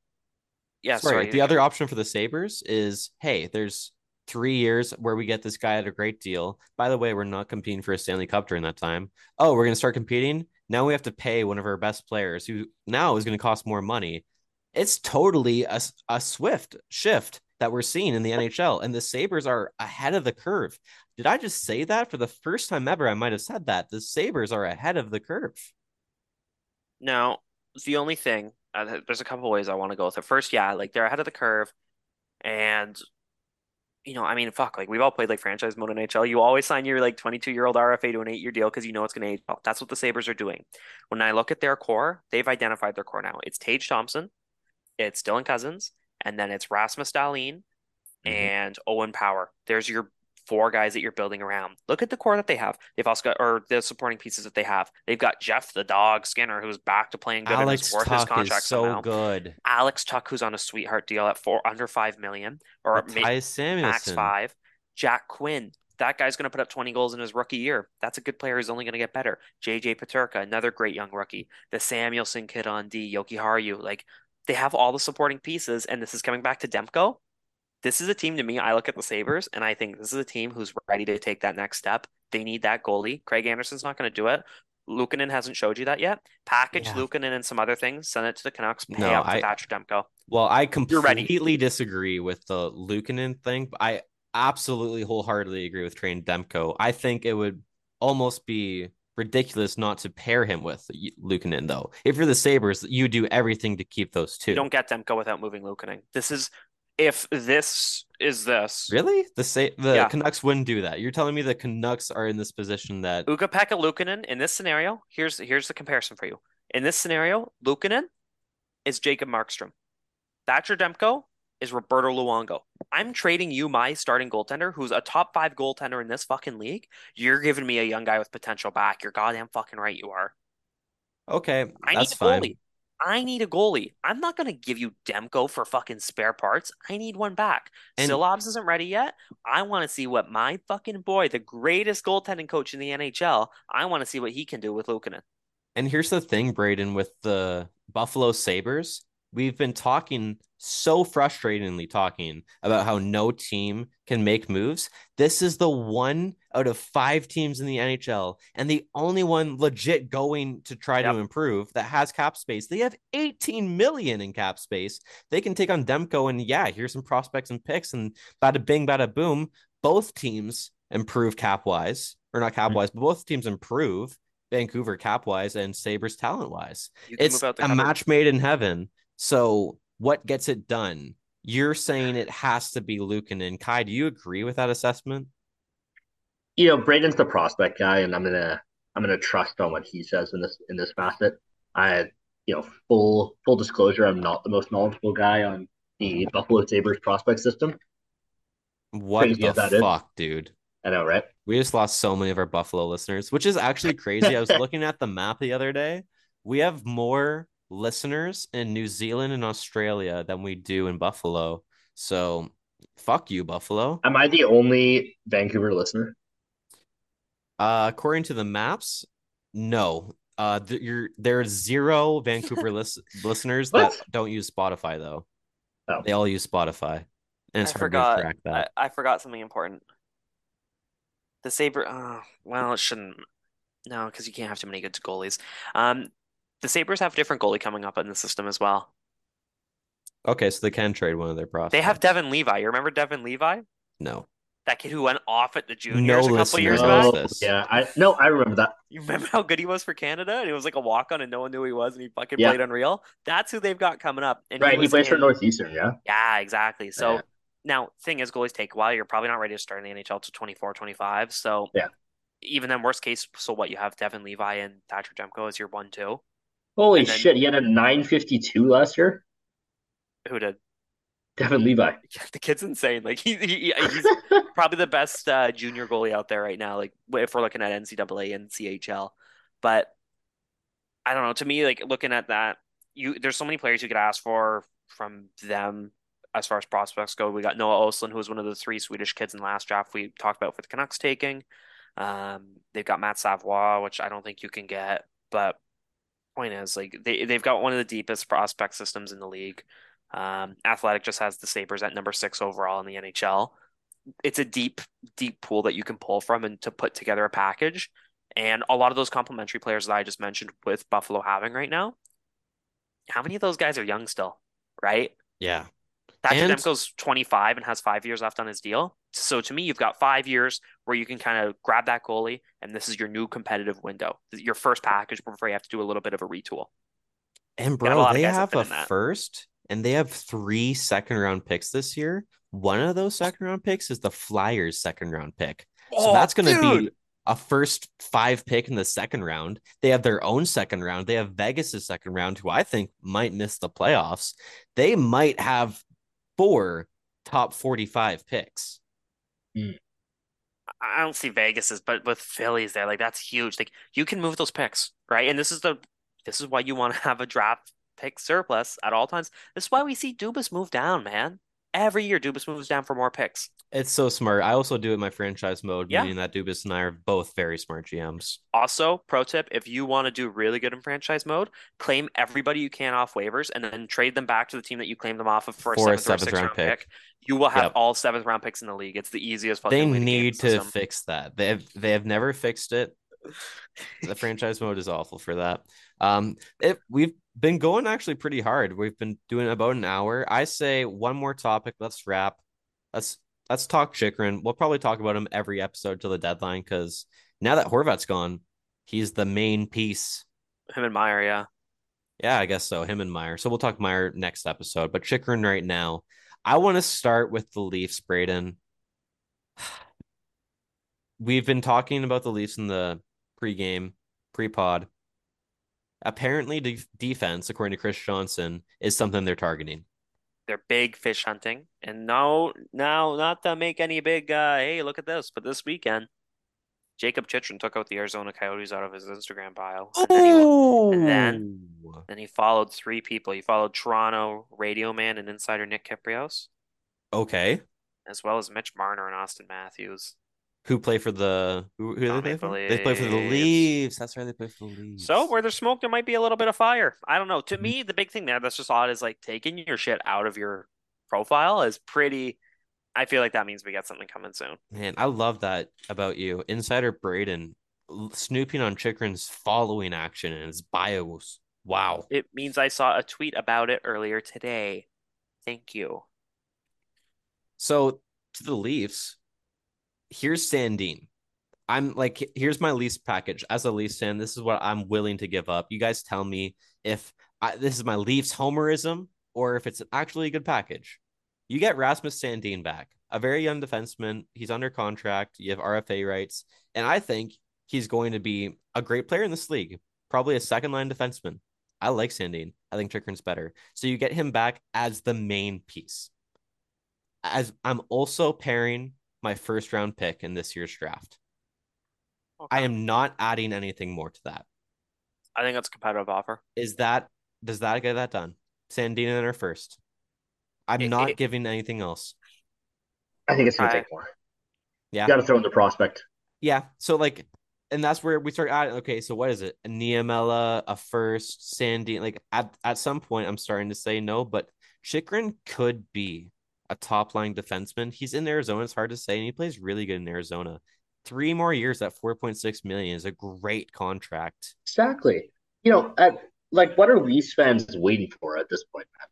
Speaker 2: Yeah,
Speaker 1: sorry,
Speaker 2: sorry.
Speaker 1: the other option for the Sabres is hey, there's three years where we get this guy at a great deal. By the way, we're not competing for a Stanley Cup during that time. Oh, we're going to start competing. Now we have to pay one of our best players who now is going to cost more money. It's totally a, a swift shift that we're seeing in the NHL, and the Sabres are ahead of the curve. Did I just say that for the first time ever? I might have said that. The Sabres are ahead of the curve.
Speaker 2: Now, the only thing, uh, there's a couple ways I want to go with it. First, yeah, like they're ahead of the curve, and you know, I mean, fuck, like we've all played like franchise mode in NHL. You always sign your like 22 year old RFA to an eight year deal because you know it's going to age well. That's what the Sabres are doing. When I look at their core, they've identified their core now. It's Tage Thompson, it's Dylan Cozens, and then it's Rasmus Dahlin
Speaker 1: Mhm.
Speaker 2: and Owen Power. There's your four guys that you're building around. Look at the core that they have. They've also got, or the supporting pieces that they have. They've got Jeff the Dog Skinner, who's back to playing good and
Speaker 1: Alex
Speaker 2: is worth his contract
Speaker 1: is so
Speaker 2: somehow.
Speaker 1: good.
Speaker 2: Alex Tuch, who's on a sweetheart deal at four under five million or max five. Jack Quinn, that guy's going to put up 20 goals in his rookie year. That's a good player who's only going to get better. JJ Peterka, another great young rookie. The Samuelsson kid on D, Jokiharju. Like they have all the supporting pieces, and this is coming back to Demko. This is a team to me. I look at the Sabres, and I think this is a team who's ready to take that next step. They need that goalie. Craig Anderson's not going to do it. Luukkonen hasn't showed you that yet. Package
Speaker 1: Yeah.
Speaker 2: Luukkonen and some other things. Send it to the Canucks. Pay
Speaker 1: No,
Speaker 2: out to
Speaker 1: I-
Speaker 2: Patrick Demko.
Speaker 1: Well, I completely disagree with the Luukkonen thing. but I absolutely wholeheartedly agree with Train Demko. I think it would almost be ridiculous not to pair him with Luukkonen, though. If you're the Sabres, you do everything to keep those two.
Speaker 2: You don't get Demko without moving Luukkonen. This is if this is this.
Speaker 1: really the Sa- the
Speaker 2: Yeah.
Speaker 1: Canucks wouldn't do that. You're telling me the Canucks are in this position that
Speaker 2: Ukko-Pekka Luukkonen in this scenario, here's here's the comparison for you. In this scenario, Luukkonen is Jacob Markstrom. Thatcher Demko is Roberto Luongo. I'm trading you my starting goaltender, who's a top five goaltender in this fucking league. You're giving me a young guy with potential back. You're goddamn fucking right you are.
Speaker 1: okay,
Speaker 2: I
Speaker 1: that's
Speaker 2: need a
Speaker 1: fine.
Speaker 2: I need a goalie. I'm not gonna give you Demko for fucking spare parts. I need one back.
Speaker 1: And-
Speaker 2: Silovs isn't ready yet. I want to see what my fucking boy, the greatest goaltending coach in the NHL, I want to see what he can do with Luukkonen.
Speaker 1: And here's the thing, Braden, with the Buffalo Sabres, we've been talking so frustratingly talking about how no team can make moves. This is the one out of five teams in the NHL and the only one legit going to try
Speaker 2: Yep.
Speaker 1: to improve that has cap space. They have 18 million in cap space. They can take on Demko and yeah, here's some prospects and picks and bada bing, bada boom. Both teams improve cap wise, or not mm-hmm. cap wise, but both teams improve. Vancouver cap wise and Sabres talent wise. It's
Speaker 2: move out the
Speaker 1: a match made in heaven. So what gets it done? You're saying it has to be Luukkonen. Kai, do you agree with that assessment?
Speaker 3: You know, Braden's the prospect guy, and I'm gonna I'm gonna trust on what he says in this in this facet. I, you know, full full disclosure, I'm not the most knowledgeable guy on the Buffalo Sabres prospect system.
Speaker 1: What
Speaker 3: Crazy
Speaker 1: the
Speaker 3: that is.
Speaker 1: fuck, dude?
Speaker 3: I know, right?
Speaker 1: We just lost so many of our Buffalo listeners, which is actually crazy. I was looking at the map the other day. We have more listeners in New Zealand and Australia than we do in Buffalo. So fuck you, Buffalo.
Speaker 3: Am I the only Vancouver listener?
Speaker 1: Uh, according to the maps, no. Uh, th- you're there's zero Vancouver lis- listeners that
Speaker 3: What?
Speaker 1: don't use Spotify though.
Speaker 3: Oh.
Speaker 1: They all use Spotify, and it's
Speaker 2: I
Speaker 1: hard
Speaker 2: forgot.
Speaker 1: to track
Speaker 2: I,
Speaker 1: that.
Speaker 2: I forgot something important. The Sabre. Oh, well, it shouldn't. No, because you can't have too many good goalies. Um, the Sabres have a different goalie coming up in the system as well.
Speaker 1: Okay, so they can trade one of their prospects.
Speaker 2: They have Devin Levi. You remember Devin Levi?
Speaker 1: No.
Speaker 2: That kid who went off at the
Speaker 1: No
Speaker 2: juniors a couple
Speaker 1: listener
Speaker 2: years
Speaker 1: knows
Speaker 2: back.
Speaker 3: Oh,
Speaker 1: this.
Speaker 3: yeah. I no, I remember that.
Speaker 2: You remember how good he was for Canada? And he was like a walk on and no one knew who he was and he fucking
Speaker 3: Yeah.
Speaker 2: played unreal. That's who they've got coming up. And
Speaker 3: Right, he
Speaker 2: was
Speaker 3: plays for Northeastern. Yeah.
Speaker 2: Yeah, exactly. So
Speaker 3: Yeah.
Speaker 2: now, thing is, goalies take a while. You're probably not ready to start in the NHL to 24, 25. So
Speaker 3: Yeah.
Speaker 2: even then, worst case, so what? You have Devin Levi and Thatcher Demko as your one, two.
Speaker 3: Holy
Speaker 2: then-
Speaker 3: shit, he had a 952 last year.
Speaker 2: Who did?
Speaker 3: Devin Levi.
Speaker 2: The kid's insane. Like he, he he's probably the best uh, junior goalie out there right now. Like if we're looking at NCAA and CHL, but I don't know. To me, like looking at that, you there's so many players you could ask for from them as far as prospects go. We got Noah Oslin, who was one of the three Swedish kids in the last draft we talked about for the Canucks taking. Um, they've got Matt Savoie, which I don't think you can get, but point is like they they've got one of the deepest prospect systems in the league. Um, Athletic just has the Sabres at number six overall in the NHL. It's a deep, deep pool that you can pull from and to put together a package. And a lot of those complementary players that I just mentioned with Buffalo having right now, how many of those guys are young still, right?
Speaker 1: Yeah.
Speaker 2: Thatcher
Speaker 1: And-
Speaker 2: Demko's 25 and has five years left on his deal. So to me, you've got five years where you can kind of grab that goalie, and this is your new competitive window, your first package before you have to do a little bit of a retool.
Speaker 1: And
Speaker 2: Got a
Speaker 1: bro, they have a first and they have three second round picks this year. One of those second round picks is the Flyers second round pick. So
Speaker 2: Oh,
Speaker 1: that's going to be a first five pick in the second round. They have their own second round. They have Vegas's second round, who I think might miss the playoffs. They might have four top 45 picks. Mm.
Speaker 2: I don't see Vegas's, but with Phillies there, like that's huge. Like you can move those picks, right? And this is the this is why you want to have a draft pick surplus at all times. This is why we see Dubas move down, man. Every year Dubas moves down for more picks.
Speaker 1: It's so smart. I also do it in my franchise mode,
Speaker 2: Yeah.
Speaker 1: meaning that Dubas and I are both very smart GMs.
Speaker 2: Also, pro tip, if you want to do really good in franchise mode, claim everybody you can off waivers and then trade them back to the team that you claimed them off of for a
Speaker 1: For a
Speaker 2: seventh, or
Speaker 1: seventh round
Speaker 2: round
Speaker 1: pick.
Speaker 2: pick. You will have
Speaker 1: Yep.
Speaker 2: all seventh round picks in the league. It's the easiest
Speaker 1: They
Speaker 2: way to game
Speaker 1: need to fix that. They have they have never fixed it. The franchise mode is awful for that. Um, it we've been going actually pretty hard. We've been doing about an hour. I say one more topic. Let's wrap. Let's let's talk Chychrun. We'll probably talk about him every episode till the deadline because now that Horvat's gone, he's the main piece.
Speaker 2: Him and Meyer, yeah.
Speaker 1: Yeah, I guess so. Him and Meyer. So we'll talk Meyer next episode. But Chychrun right now, I want to start with the Leafs, Braden. We've been talking about the Leafs in the pregame, pre-pod. Apparently, de- defense, according to Chris Johnston, is something they're targeting.
Speaker 2: They're big fish hunting. And no, now not to make any big, uh, hey, look at this, but this weekend, Jacob Chychrun took out the Arizona Coyotes out of his Instagram bio. And then he, and then- then he followed three people. He followed Toronto radio man and insider Nick Kypreos,
Speaker 1: okay.
Speaker 2: as well as Mitch Marner and Auston Matthews.
Speaker 1: Who play for the who, who
Speaker 2: Oh,
Speaker 1: they play for? They play for the.
Speaker 2: Leafs.
Speaker 1: That's right. They play for the Leafs.
Speaker 2: So where there's smoke, there might be a little bit of fire. I don't know. To
Speaker 1: Mhm.
Speaker 2: me, the big thing there that's just odd is like taking your shit out of your profile is pretty. I feel like that means we got something coming soon.
Speaker 1: Man, I love that about you. Insider Braden snooping on Chychrun's following action and his bios. Wow.
Speaker 2: It means I saw a tweet about it earlier today. Thank you.
Speaker 1: So to the Leafs, here's Sandin. I'm like, here's my Leafs package. As a Leafs fan, this is what I'm willing to give up. You guys tell me if I, this is my Leafs homerism or if it's actually a good package. You get Rasmus Sandin back, a very young defenseman. He's under contract. You have RFA rights. And I think he's going to be a great player in this league, probably a second line defenseman. I like Sandin. I think Chychrun's better. So you get him back as the main piece. As I'm also pairing my first round pick in this year's draft. I am not adding anything more to that.
Speaker 2: I think that's a competitive offer.
Speaker 1: Is that does that get that done? Sandina in her first. I'm
Speaker 2: It-
Speaker 1: not
Speaker 2: it-
Speaker 1: giving anything else.
Speaker 3: I think it's gonna
Speaker 2: I-
Speaker 3: take more.
Speaker 1: Yeah.
Speaker 3: You got to throw in the prospect.
Speaker 1: Yeah. So like, and that's where we start adding. Okay, so what is it? A Niemelä, a first, Sandy. Like at at some point, I'm starting to say no, but Chychrun could be a top line defenseman. He's in Arizona. It's hard to say, and he plays really good in Arizona. Three more years at 4.6 million is a great contract.
Speaker 3: Exactly. You know, at, like what are Leafs fans waiting for at this point, man?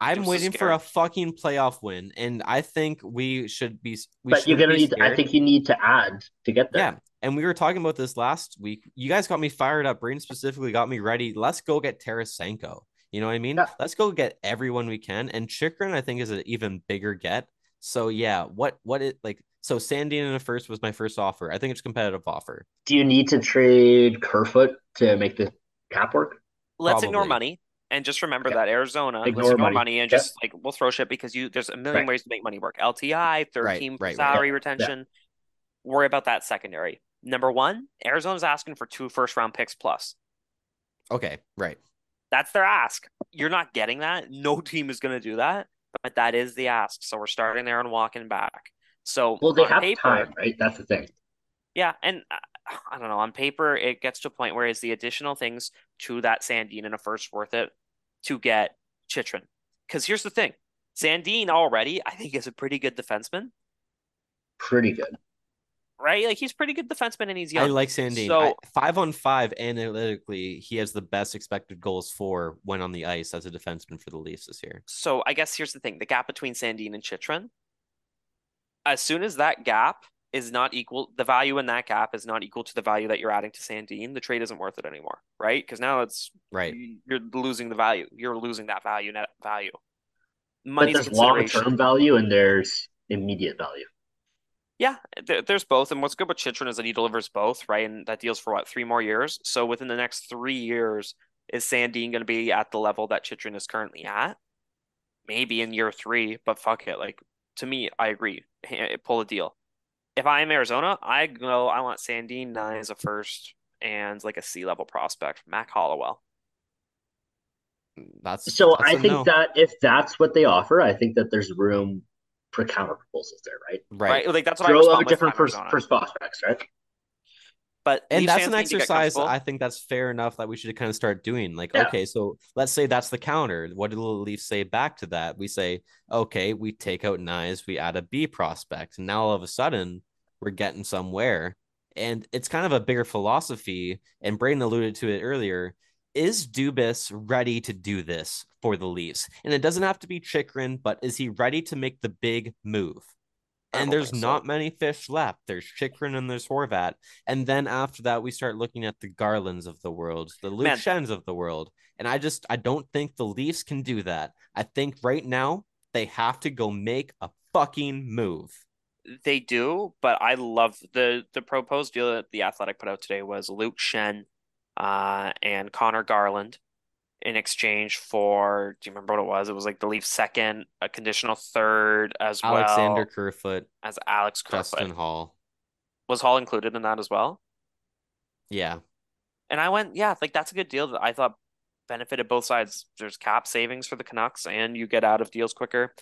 Speaker 1: I'm
Speaker 2: Just so
Speaker 1: waiting for a fucking playoff win, and I think we should be. We
Speaker 3: but you're gonna
Speaker 1: be
Speaker 3: need. I think you need to add to get there.
Speaker 1: Yeah, and we were talking about this last week. You guys got me fired up. Brain specifically got me ready. Let's go get Tarasenko. You know what I mean?
Speaker 3: Yeah.
Speaker 1: Let's go get everyone we can. And Chychrun, I think, is an even bigger get. So yeah, what what it like? So Sandin in the first was my first offer. I think it's a competitive offer.
Speaker 3: Do you need to trade Kerfoot to make the cap work?
Speaker 2: Let's ignore money and just remember
Speaker 3: Yeah.
Speaker 2: that Arizona. let's
Speaker 3: Ignore
Speaker 2: ignore
Speaker 3: money.
Speaker 2: money, and
Speaker 3: Yeah.
Speaker 2: just like we'll throw shit because you there's a million
Speaker 3: Right.
Speaker 2: ways to make money work. LTI, third
Speaker 1: Right,
Speaker 2: team
Speaker 1: right, right.
Speaker 2: salary retention. Worry about that secondary. Number one, Arizona's asking for two first round picks plus.
Speaker 1: Okay, right.
Speaker 2: That's their ask. You're not getting that. No team is going to do that, but that is the ask. So we're starting there and walking back. So
Speaker 3: Well, they have
Speaker 2: paper,
Speaker 3: time, right? That's the thing.
Speaker 2: yeah, and uh, I don't know. On paper, it gets to a point where is the additional things to that Sandin in a first worth it to get Chychrun? Because here's the thing, Sandin already I think is a pretty good defenseman,
Speaker 3: Pretty good.
Speaker 2: Right? Like he's pretty good defenseman and he's young.
Speaker 1: I like Sandin.
Speaker 2: So-
Speaker 1: I- five on five analytically, he has the best expected goals for when on the ice as a defenseman for the Leafs this year.
Speaker 2: So I guess here's the thing: the gap between Sandin and Chychrun. As soon as that gap is not equal, the value in that gap is not equal to the value that you're adding to Sandin. The trade isn't worth it anymore, right? Because now it's
Speaker 1: Right.
Speaker 2: you're losing the value. You're losing that value, net value.
Speaker 3: But
Speaker 2: Money's a
Speaker 3: there's long term value and there's immediate value.
Speaker 2: Yeah, there, there's both. And what's good about Chychrun is that he delivers both, right? And that deals for what, three more years? So within the next three years, is Sandin going to be at the level that Chychrun is currently at? Maybe in year three, but fuck it. Like, to me, I agree. Eh, pull a deal. If I'm Arizona, I go, I want Sandin nine as a first and like a C level prospect, Mac Hollowell.
Speaker 1: That's
Speaker 3: So
Speaker 1: that's
Speaker 3: I
Speaker 1: a
Speaker 3: think
Speaker 1: no.
Speaker 3: that if that's what they offer, I think that there's room for counter proposals there, right?
Speaker 1: right.
Speaker 2: Like, that's what I
Speaker 3: Throw
Speaker 2: respond
Speaker 3: out different
Speaker 2: if
Speaker 3: first, first prospects, right?
Speaker 2: But
Speaker 1: and that's an
Speaker 2: need to get
Speaker 1: exercise
Speaker 2: comfortable.
Speaker 1: I think that's fair enough that we should kind of start doing. Like,
Speaker 3: Yeah.
Speaker 1: okay, so let's say that's the counter. What do the Leafs say back to that? We say, okay, we take out Knies, we add a B prospect, and now all of a sudden we're getting somewhere. And it's kind of a bigger philosophy. And Braden alluded to it earlier. Is Dubas ready to do this for the Leafs? And it doesn't have to be Chychrun, but is he ready to make the big move? And there's
Speaker 2: so.
Speaker 1: not many fish left. There's Chychrun and there's Horvat. And then after that, we start looking at the Garlands of the world, the Luke
Speaker 2: Man.
Speaker 1: Schenns of the world. And I just, I don't think the Leafs can do that. I think right now they have to go make a fucking move.
Speaker 2: They do, but I love the the proposed deal that the Athletic put out today was Luke Schenn, uh, and Connor Garland in exchange for. Do you remember what it was? It was like the Leafs second, a conditional third, as well.
Speaker 1: Alexander
Speaker 2: well
Speaker 1: Kerfoot,
Speaker 2: as Alex Kerfoot.
Speaker 1: Justin Holl.
Speaker 2: Was Holl included in that as well?
Speaker 1: Yeah.
Speaker 2: And I went, yeah, like that's a good deal that I thought benefited both sides. There's cap savings for the Canucks, and you get out of deals quicker.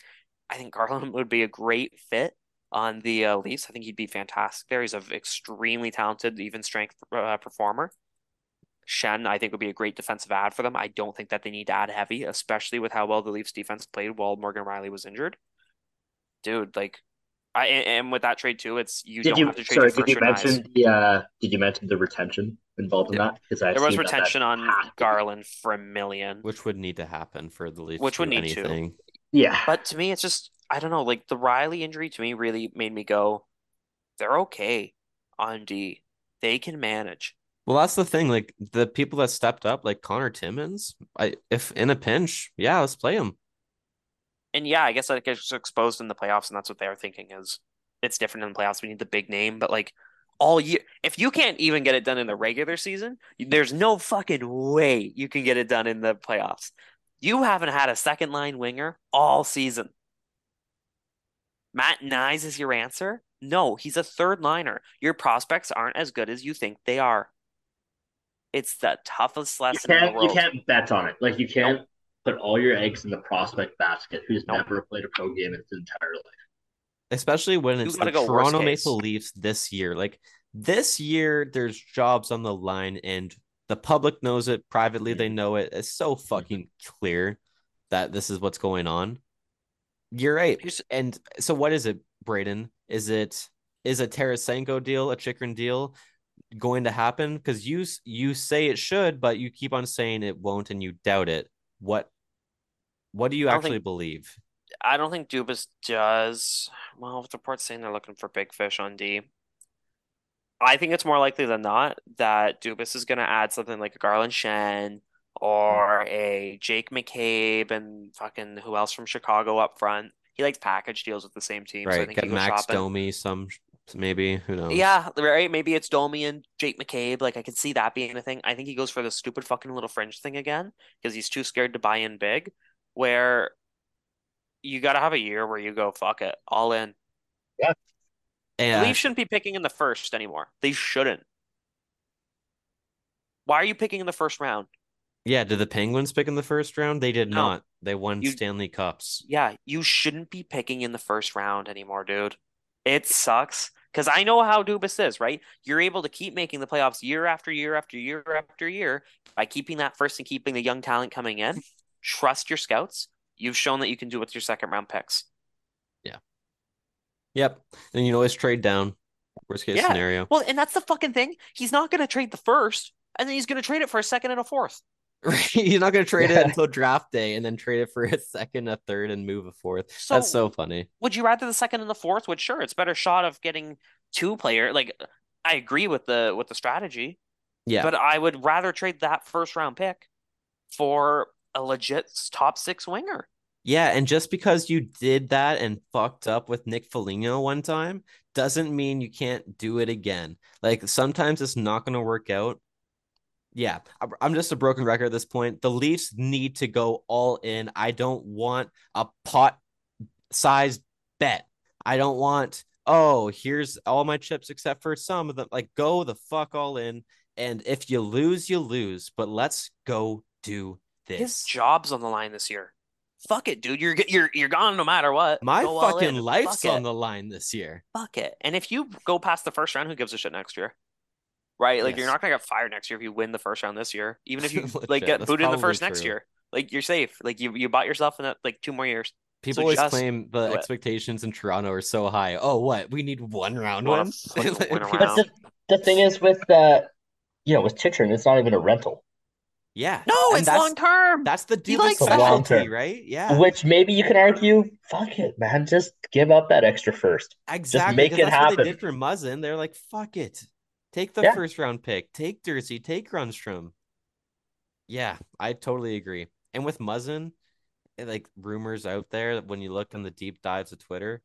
Speaker 2: I think Garland would be a great fit on the uh, Leafs. I think he'd be fantastic there. He's an extremely talented, even strength uh, performer. Schenn, I think, would be a great defensive ad for them. I don't think that they need to add heavy, especially with how well the Leafs defense played while Morgan Rielly was injured. Dude, like, I and, and with that trade too, it's you
Speaker 3: Did
Speaker 2: don't
Speaker 3: you
Speaker 2: have to trade
Speaker 3: sorry?
Speaker 2: your
Speaker 3: Did you
Speaker 2: first or
Speaker 3: mention the uh? Did you mention the retention involved in that? Because
Speaker 2: There was retention on Garland for a million.
Speaker 1: Which would need to happen for the Leafs.
Speaker 2: Which would
Speaker 1: do
Speaker 2: need to.
Speaker 1: anything.
Speaker 3: Yeah,
Speaker 2: But to me, it's just I don't know. Like the Rielly injury to me really made me go, they're okay on D. They can manage.
Speaker 1: Well, that's the thing. Like the people that stepped up, like Connor Timmins, I if in a pinch, yeah, let's play him.
Speaker 2: And yeah, I guess that gets exposed in the playoffs, and that's what they're thinking is it's different in the playoffs. We need the big name, but like all year, if you can't even get it done in the regular season, there's no fucking way you can get it done in the playoffs. You haven't had a second line winger all season. Matt Knies is your answer? No, he's a third liner. Your prospects aren't as good as you think they are. It's the toughest
Speaker 3: you
Speaker 2: lesson in the
Speaker 3: can't you can't bet on it. Like you can't put all your eggs in the prospect basket who's
Speaker 2: Nope.
Speaker 3: never played a pro game in his entire life.
Speaker 1: Especially when
Speaker 2: You
Speaker 1: it's the
Speaker 2: go
Speaker 1: Toronto. Maple Leafs this year. Like this year, there's jobs on the line, and the public knows it. Privately, they know it. It's so fucking clear that this is what's going on. You're right. And so, what is it, Braden? Is it is a Tarasenko deal, a Chychrun deal, going to happen? Because you you say it should, but you keep on saying it won't, and you doubt it. What What do you actually
Speaker 2: think-
Speaker 1: believe?
Speaker 2: I don't think Dubas does. Well, with reports saying they're looking for big fish on D, I think it's more likely than not that Dubas is going to add something like a Garland Schenn or a Jake McCabe and fucking who else from Chicago up front. He likes package deals with the same team, so I
Speaker 1: Right,
Speaker 2: think
Speaker 1: get
Speaker 2: he
Speaker 1: Max. Domi some maybe who knows?
Speaker 2: Yeah, right. Maybe it's Domi and Jake McCabe. Like I could see that being a thing. I think he goes for the stupid fucking little fringe thing again because he's too scared to buy in big. Where you got to have a year where you go fuck it, all in. The
Speaker 1: and
Speaker 2: Leafs shouldn't be picking in the first anymore. They shouldn't. Why are you picking in the first round?
Speaker 1: yeah, did the Penguins pick in the first round? They did
Speaker 2: No.
Speaker 1: not. They won
Speaker 2: You-
Speaker 1: Stanley Cups.
Speaker 2: Yeah, you shouldn't be picking in the first round anymore, dude. It sucks because I know how Dubas is, right? You're able to keep making the playoffs year after year after year after year by keeping that first and keeping the young talent coming in. Trust your scouts. You've shown that you can do it with your second round picks. Yeah.
Speaker 1: Yep. And you know, always trade down. Worst case
Speaker 2: Yeah.
Speaker 1: scenario.
Speaker 2: Well, and that's the fucking thing. He's not going to trade the first, and then he's going to trade it for a second and a fourth.
Speaker 1: Right. He's not gonna trade
Speaker 4: Yeah.
Speaker 1: it until draft day and then trade it for a second, a third, and move a fourth.
Speaker 2: So
Speaker 1: That's so funny.
Speaker 2: would you rather the second and the fourth? Which sure, it's better shot of getting two player. Like I agree with the with the strategy,
Speaker 1: Yeah.
Speaker 2: but I would rather trade that first round pick for a legit top six winger.
Speaker 1: Yeah, and just because you did that and fucked up with Nick Foligno one time doesn't mean you can't do it again. Like sometimes it's not going to work out. Yeah, I'm just a broken record at this point. The Leafs need to go all in. I don't want a pot sized bet. I don't want, oh, here's all my chips except for some of them. Like, go the fuck all in. And if you lose, you lose. But let's go do this.
Speaker 2: His job's on the line this year. Fuck it, dude. You're you're you're gone no matter what.
Speaker 1: My
Speaker 2: Go
Speaker 1: fucking life's
Speaker 2: Fuck
Speaker 1: on
Speaker 2: it.
Speaker 1: the line this year.
Speaker 2: Fuck it. And if you go past the first round, who gives a shit next year? Right? Like you're not gonna get fired next year if you win the first round this year. Even if you like get
Speaker 1: that's
Speaker 2: booted in the
Speaker 1: probably
Speaker 2: first next year. Like you're safe. Like you you bought yourself in that like two more years.
Speaker 1: People
Speaker 2: So
Speaker 1: always claim the expectations in Toronto are so high. Oh, what? We need one round
Speaker 2: Wanna
Speaker 1: win?
Speaker 2: fucking win a
Speaker 1: People-
Speaker 2: round.
Speaker 4: But the, the thing is with uh you know, with Chychrun, it's not even a rental.
Speaker 1: Yeah.
Speaker 2: No,
Speaker 1: and
Speaker 2: it's
Speaker 1: that's,
Speaker 2: long term.
Speaker 1: That's the
Speaker 2: He
Speaker 1: Dubas
Speaker 2: likes
Speaker 1: specialty,
Speaker 4: Long-term.
Speaker 1: right? Yeah.
Speaker 4: Which maybe you can argue, fuck it, man, just give up that extra first.
Speaker 1: Exactly.
Speaker 4: Just
Speaker 1: make
Speaker 4: it
Speaker 1: that's what they
Speaker 4: happen.
Speaker 1: did for Muzzin. They're like, fuck it. Take the
Speaker 4: Yeah.
Speaker 1: first round pick. Take Durzi. Take Grundström. Yeah, I totally agree. And with Muzzin, eh, like rumors out there that when you look on the deep dives of Twitter,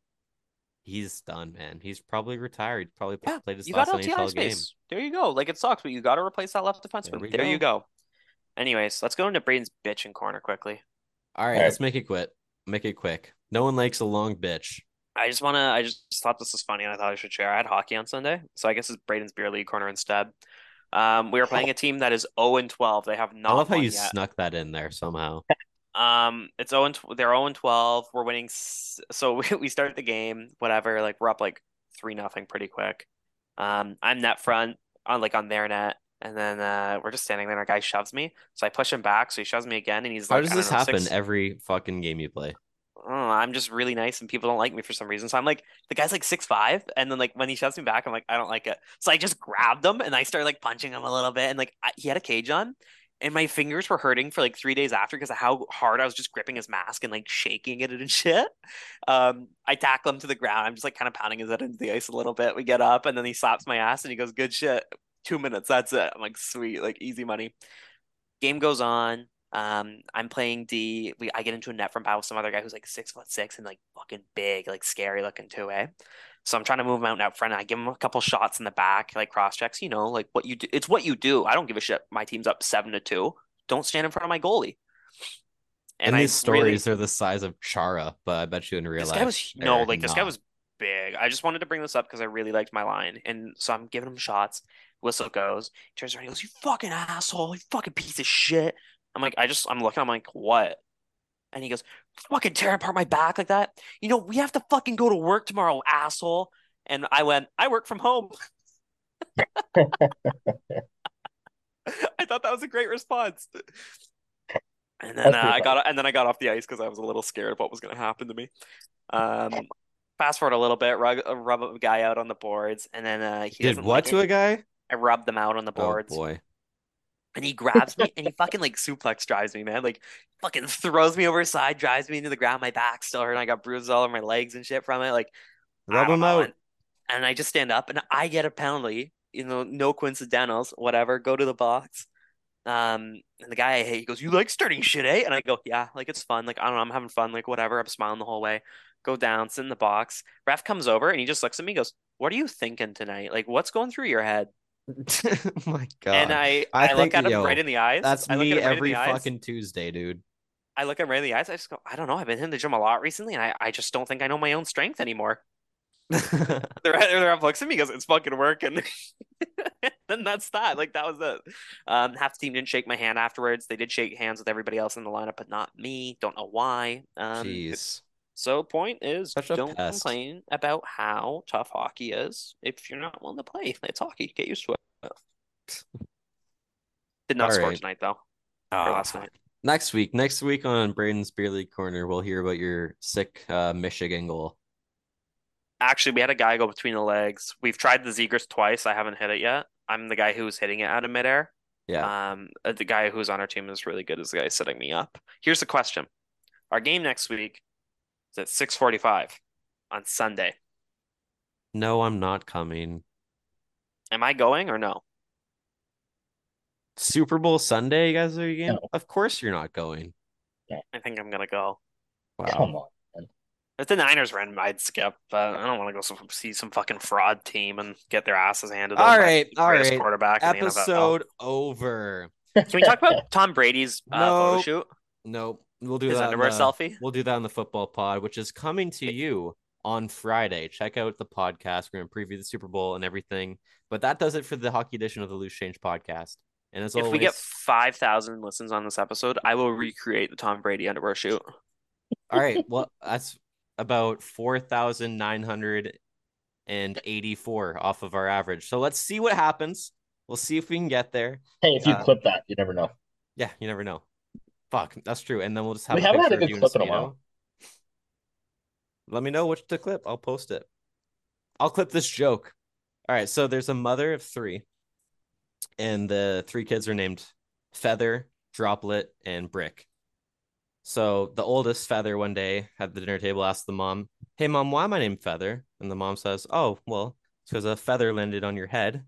Speaker 1: he's done, man. He's probably retired. Probably
Speaker 2: Yeah,
Speaker 1: played his
Speaker 2: You got
Speaker 1: last
Speaker 2: LTI
Speaker 1: NHL game.
Speaker 2: There you go. Like it sucks, but you got to replace that left
Speaker 1: There
Speaker 2: defenseman.
Speaker 1: we
Speaker 2: There, you
Speaker 1: go.
Speaker 2: go. Anyways, let's go into Braden's bitching corner quickly.
Speaker 1: All right,
Speaker 4: All right.
Speaker 1: let's make it quit. Make it quick. No one likes a long bitch.
Speaker 2: I just want to. I just thought this was funny, and I thought I should share. I had hockey on Sunday, so I guess it's Braden's beer league corner instead. Um, we were playing a team that is 0 and 12. They have not
Speaker 1: I love how you
Speaker 2: yet.
Speaker 1: snuck that in there somehow.
Speaker 2: Um, it's 0 and tw- they're 0 and 12. We're winning. s- So we, we start the game, whatever. Like we're up like three nothing pretty quick. Um, I'm net front on like on their net, and then uh, we're just standing there. and Our guy shoves me, so I push him back. So he shoves me again, and he's like,
Speaker 1: How
Speaker 2: like,
Speaker 1: does this
Speaker 2: know,
Speaker 1: happen
Speaker 2: six-
Speaker 1: every fucking game you play?
Speaker 2: Know, I'm just really nice and people don't like me for some reason. So I'm like, the guy's like six five, and then like when he shoves me back, I'm like, I don't like it. So I just grabbed him and I started like punching him a little bit, and like I, he had a cage on, and my fingers were hurting for like three days after because of how hard I was just gripping his mask and like shaking it and shit. Um, I tackle him to the ground. I'm just like kind of pounding his head into the ice a little bit. We get up, and then he slaps my ass and he goes, "Good shit." Two minutes, that's it. I'm like, sweet, like easy money. Game goes on. Um, I'm playing D. We I get into a net from battle with some other guy who's like six foot six and like fucking big, like scary looking too, eh? So I'm trying to move him out and out front. And I give him a couple shots in the back, like cross checks. You know, like what you do. It's what you do. I don't give a shit. My team's up seven to two. Don't stand in front of my goalie.
Speaker 1: And,
Speaker 2: I
Speaker 1: these
Speaker 2: really-
Speaker 1: stories are the size of Chara, but I bet you in real
Speaker 2: this
Speaker 1: life.
Speaker 2: guy was no, like this guy was big. I just wanted to bring this up because I really liked my line, and so I'm giving him shots. Whistle goes. He turns around. He goes, "You fucking asshole! You fucking piece of shit!" I'm like, I just, I'm looking. I'm like, what? And he goes, "Fucking tear apart my back like that. You know, we have to fucking go to work tomorrow, asshole." And I went, "I work from home." I thought that was a great response. And then uh, I got and then I got off the ice because I was a little scared of what was going to happen to me. Um, fast forward a little bit, rub, rub a guy out on the boards, and then uh, he
Speaker 1: Did what
Speaker 2: like
Speaker 1: to
Speaker 2: it.
Speaker 1: a guy?
Speaker 2: I rubbed them out on the boards.
Speaker 1: Oh boy.
Speaker 2: And he grabs me and he fucking like suplex drives me, man. Like fucking throws me over his side, drives me into the ground. My back still hurt. And I got bruises all over my legs and shit from it. Like
Speaker 1: Rub him
Speaker 2: know,
Speaker 1: out.
Speaker 2: And, I just stand up and I get a penalty. You know, no coincidentals, whatever. Go to the box. Um, and the guy I hate, he goes, "You like starting shit, eh?" And I go, "Yeah, like it's fun. Like I don't know, I'm having fun. Like whatever. I'm smiling the whole way." Go down, sit in the box. Ref comes over and he just looks at me, goes, "What are you thinking tonight? Like what's going through your head?"
Speaker 1: my god.
Speaker 2: And I,
Speaker 1: I
Speaker 2: I, look at him
Speaker 1: yo,
Speaker 2: right in the eyes.
Speaker 1: That's
Speaker 2: I look
Speaker 1: me
Speaker 2: at him right in
Speaker 1: every
Speaker 2: the eyes.
Speaker 1: fucking Tuesday, dude.
Speaker 2: I look at him right in the eyes. I just go, I don't know. I've been hitting the gym a lot recently, and I, I just don't think I know my own strength anymore. The ref, looks at me, goes, "It's fucking working." then that's that. Like that was it. Um, half the team didn't shake my hand afterwards. They did shake hands with everybody else in the lineup, but not me. Don't know why. Um,
Speaker 1: Jeez.
Speaker 2: So point is,
Speaker 1: Such
Speaker 2: don't complain about how tough hockey is. If you're not willing to play, it's hockey. Get used to it. Did not
Speaker 1: All
Speaker 2: score
Speaker 1: right.
Speaker 2: tonight though. Or
Speaker 1: Ah,
Speaker 2: last night.
Speaker 1: Next week, next week on Braden's Beer League Corner, we'll hear about your sick uh, Michigan goal.
Speaker 2: Actually, we had a guy go between the legs. We've tried the Zegras twice. I haven't hit it yet. I'm the guy who's hitting it out of midair.
Speaker 1: Yeah.
Speaker 2: Um, uh, the guy who's on our team is really good. Is the guy setting me up. Here's the question: Our game next week is at 6:45 on Sunday.
Speaker 1: No, I'm not coming.
Speaker 2: Am I going or no?
Speaker 1: Super Bowl Sunday, you guys are again?
Speaker 3: No.
Speaker 1: Of course you're not going.
Speaker 2: I think I'm gonna go.
Speaker 1: Wow.
Speaker 4: Come on.
Speaker 2: If the Niners were in, I'd skip, but I don't want to go some, see some fucking fraud team and get their asses handed. to them
Speaker 1: right,
Speaker 2: the
Speaker 1: all
Speaker 2: greatest
Speaker 1: right.
Speaker 2: Quarterback in the NFL.
Speaker 1: Episode over.
Speaker 2: Can we talk about Tom Brady's uh, photo shoot?
Speaker 1: Nope. We'll do
Speaker 2: His
Speaker 1: that.
Speaker 2: underwear
Speaker 1: the-
Speaker 2: selfie.
Speaker 1: We'll do that on the football pod, which is coming to you on Friday. Check out the podcast. We're going to preview the Super Bowl and everything. But that does it for the hockey edition of the Loose Change podcast. And as
Speaker 2: If
Speaker 1: always,
Speaker 2: we get five thousand listens on this episode, I will recreate the Tom Brady underwear shoot.
Speaker 1: all right, well, that's about 4,984 off of our average. So let's see what happens. We'll see if we can get there.
Speaker 4: Hey, if you
Speaker 1: Uh,
Speaker 4: clip that, you never know.
Speaker 1: Yeah, you never know. Fuck, that's true. And then we'll just have
Speaker 4: We
Speaker 1: a
Speaker 4: haven't had a good clip in a while.
Speaker 1: Let me know which to clip. I'll post it. I'll clip this joke. All right, so there's a mother of three, and the three kids are named Feather, Droplet, and Brick. So the oldest Feather one day at the dinner table asked the mom, "Hey mom, why am I named Feather?" And the mom says, "Oh, well, it's because a feather landed on your head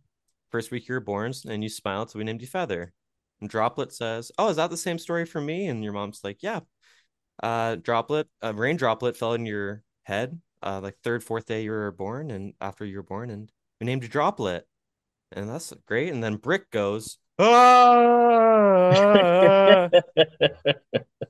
Speaker 1: first week you were born, and you smiled, so we named you Feather." And Droplet says, "Oh, is that the same story for me?" And your mom's like, "Yeah." Uh, Droplet, a rain droplet fell in your head, uh, like third, fourth day you were born, and after you were born, and we named you Droplet, and that's great. And then Brick goes, "Ah!"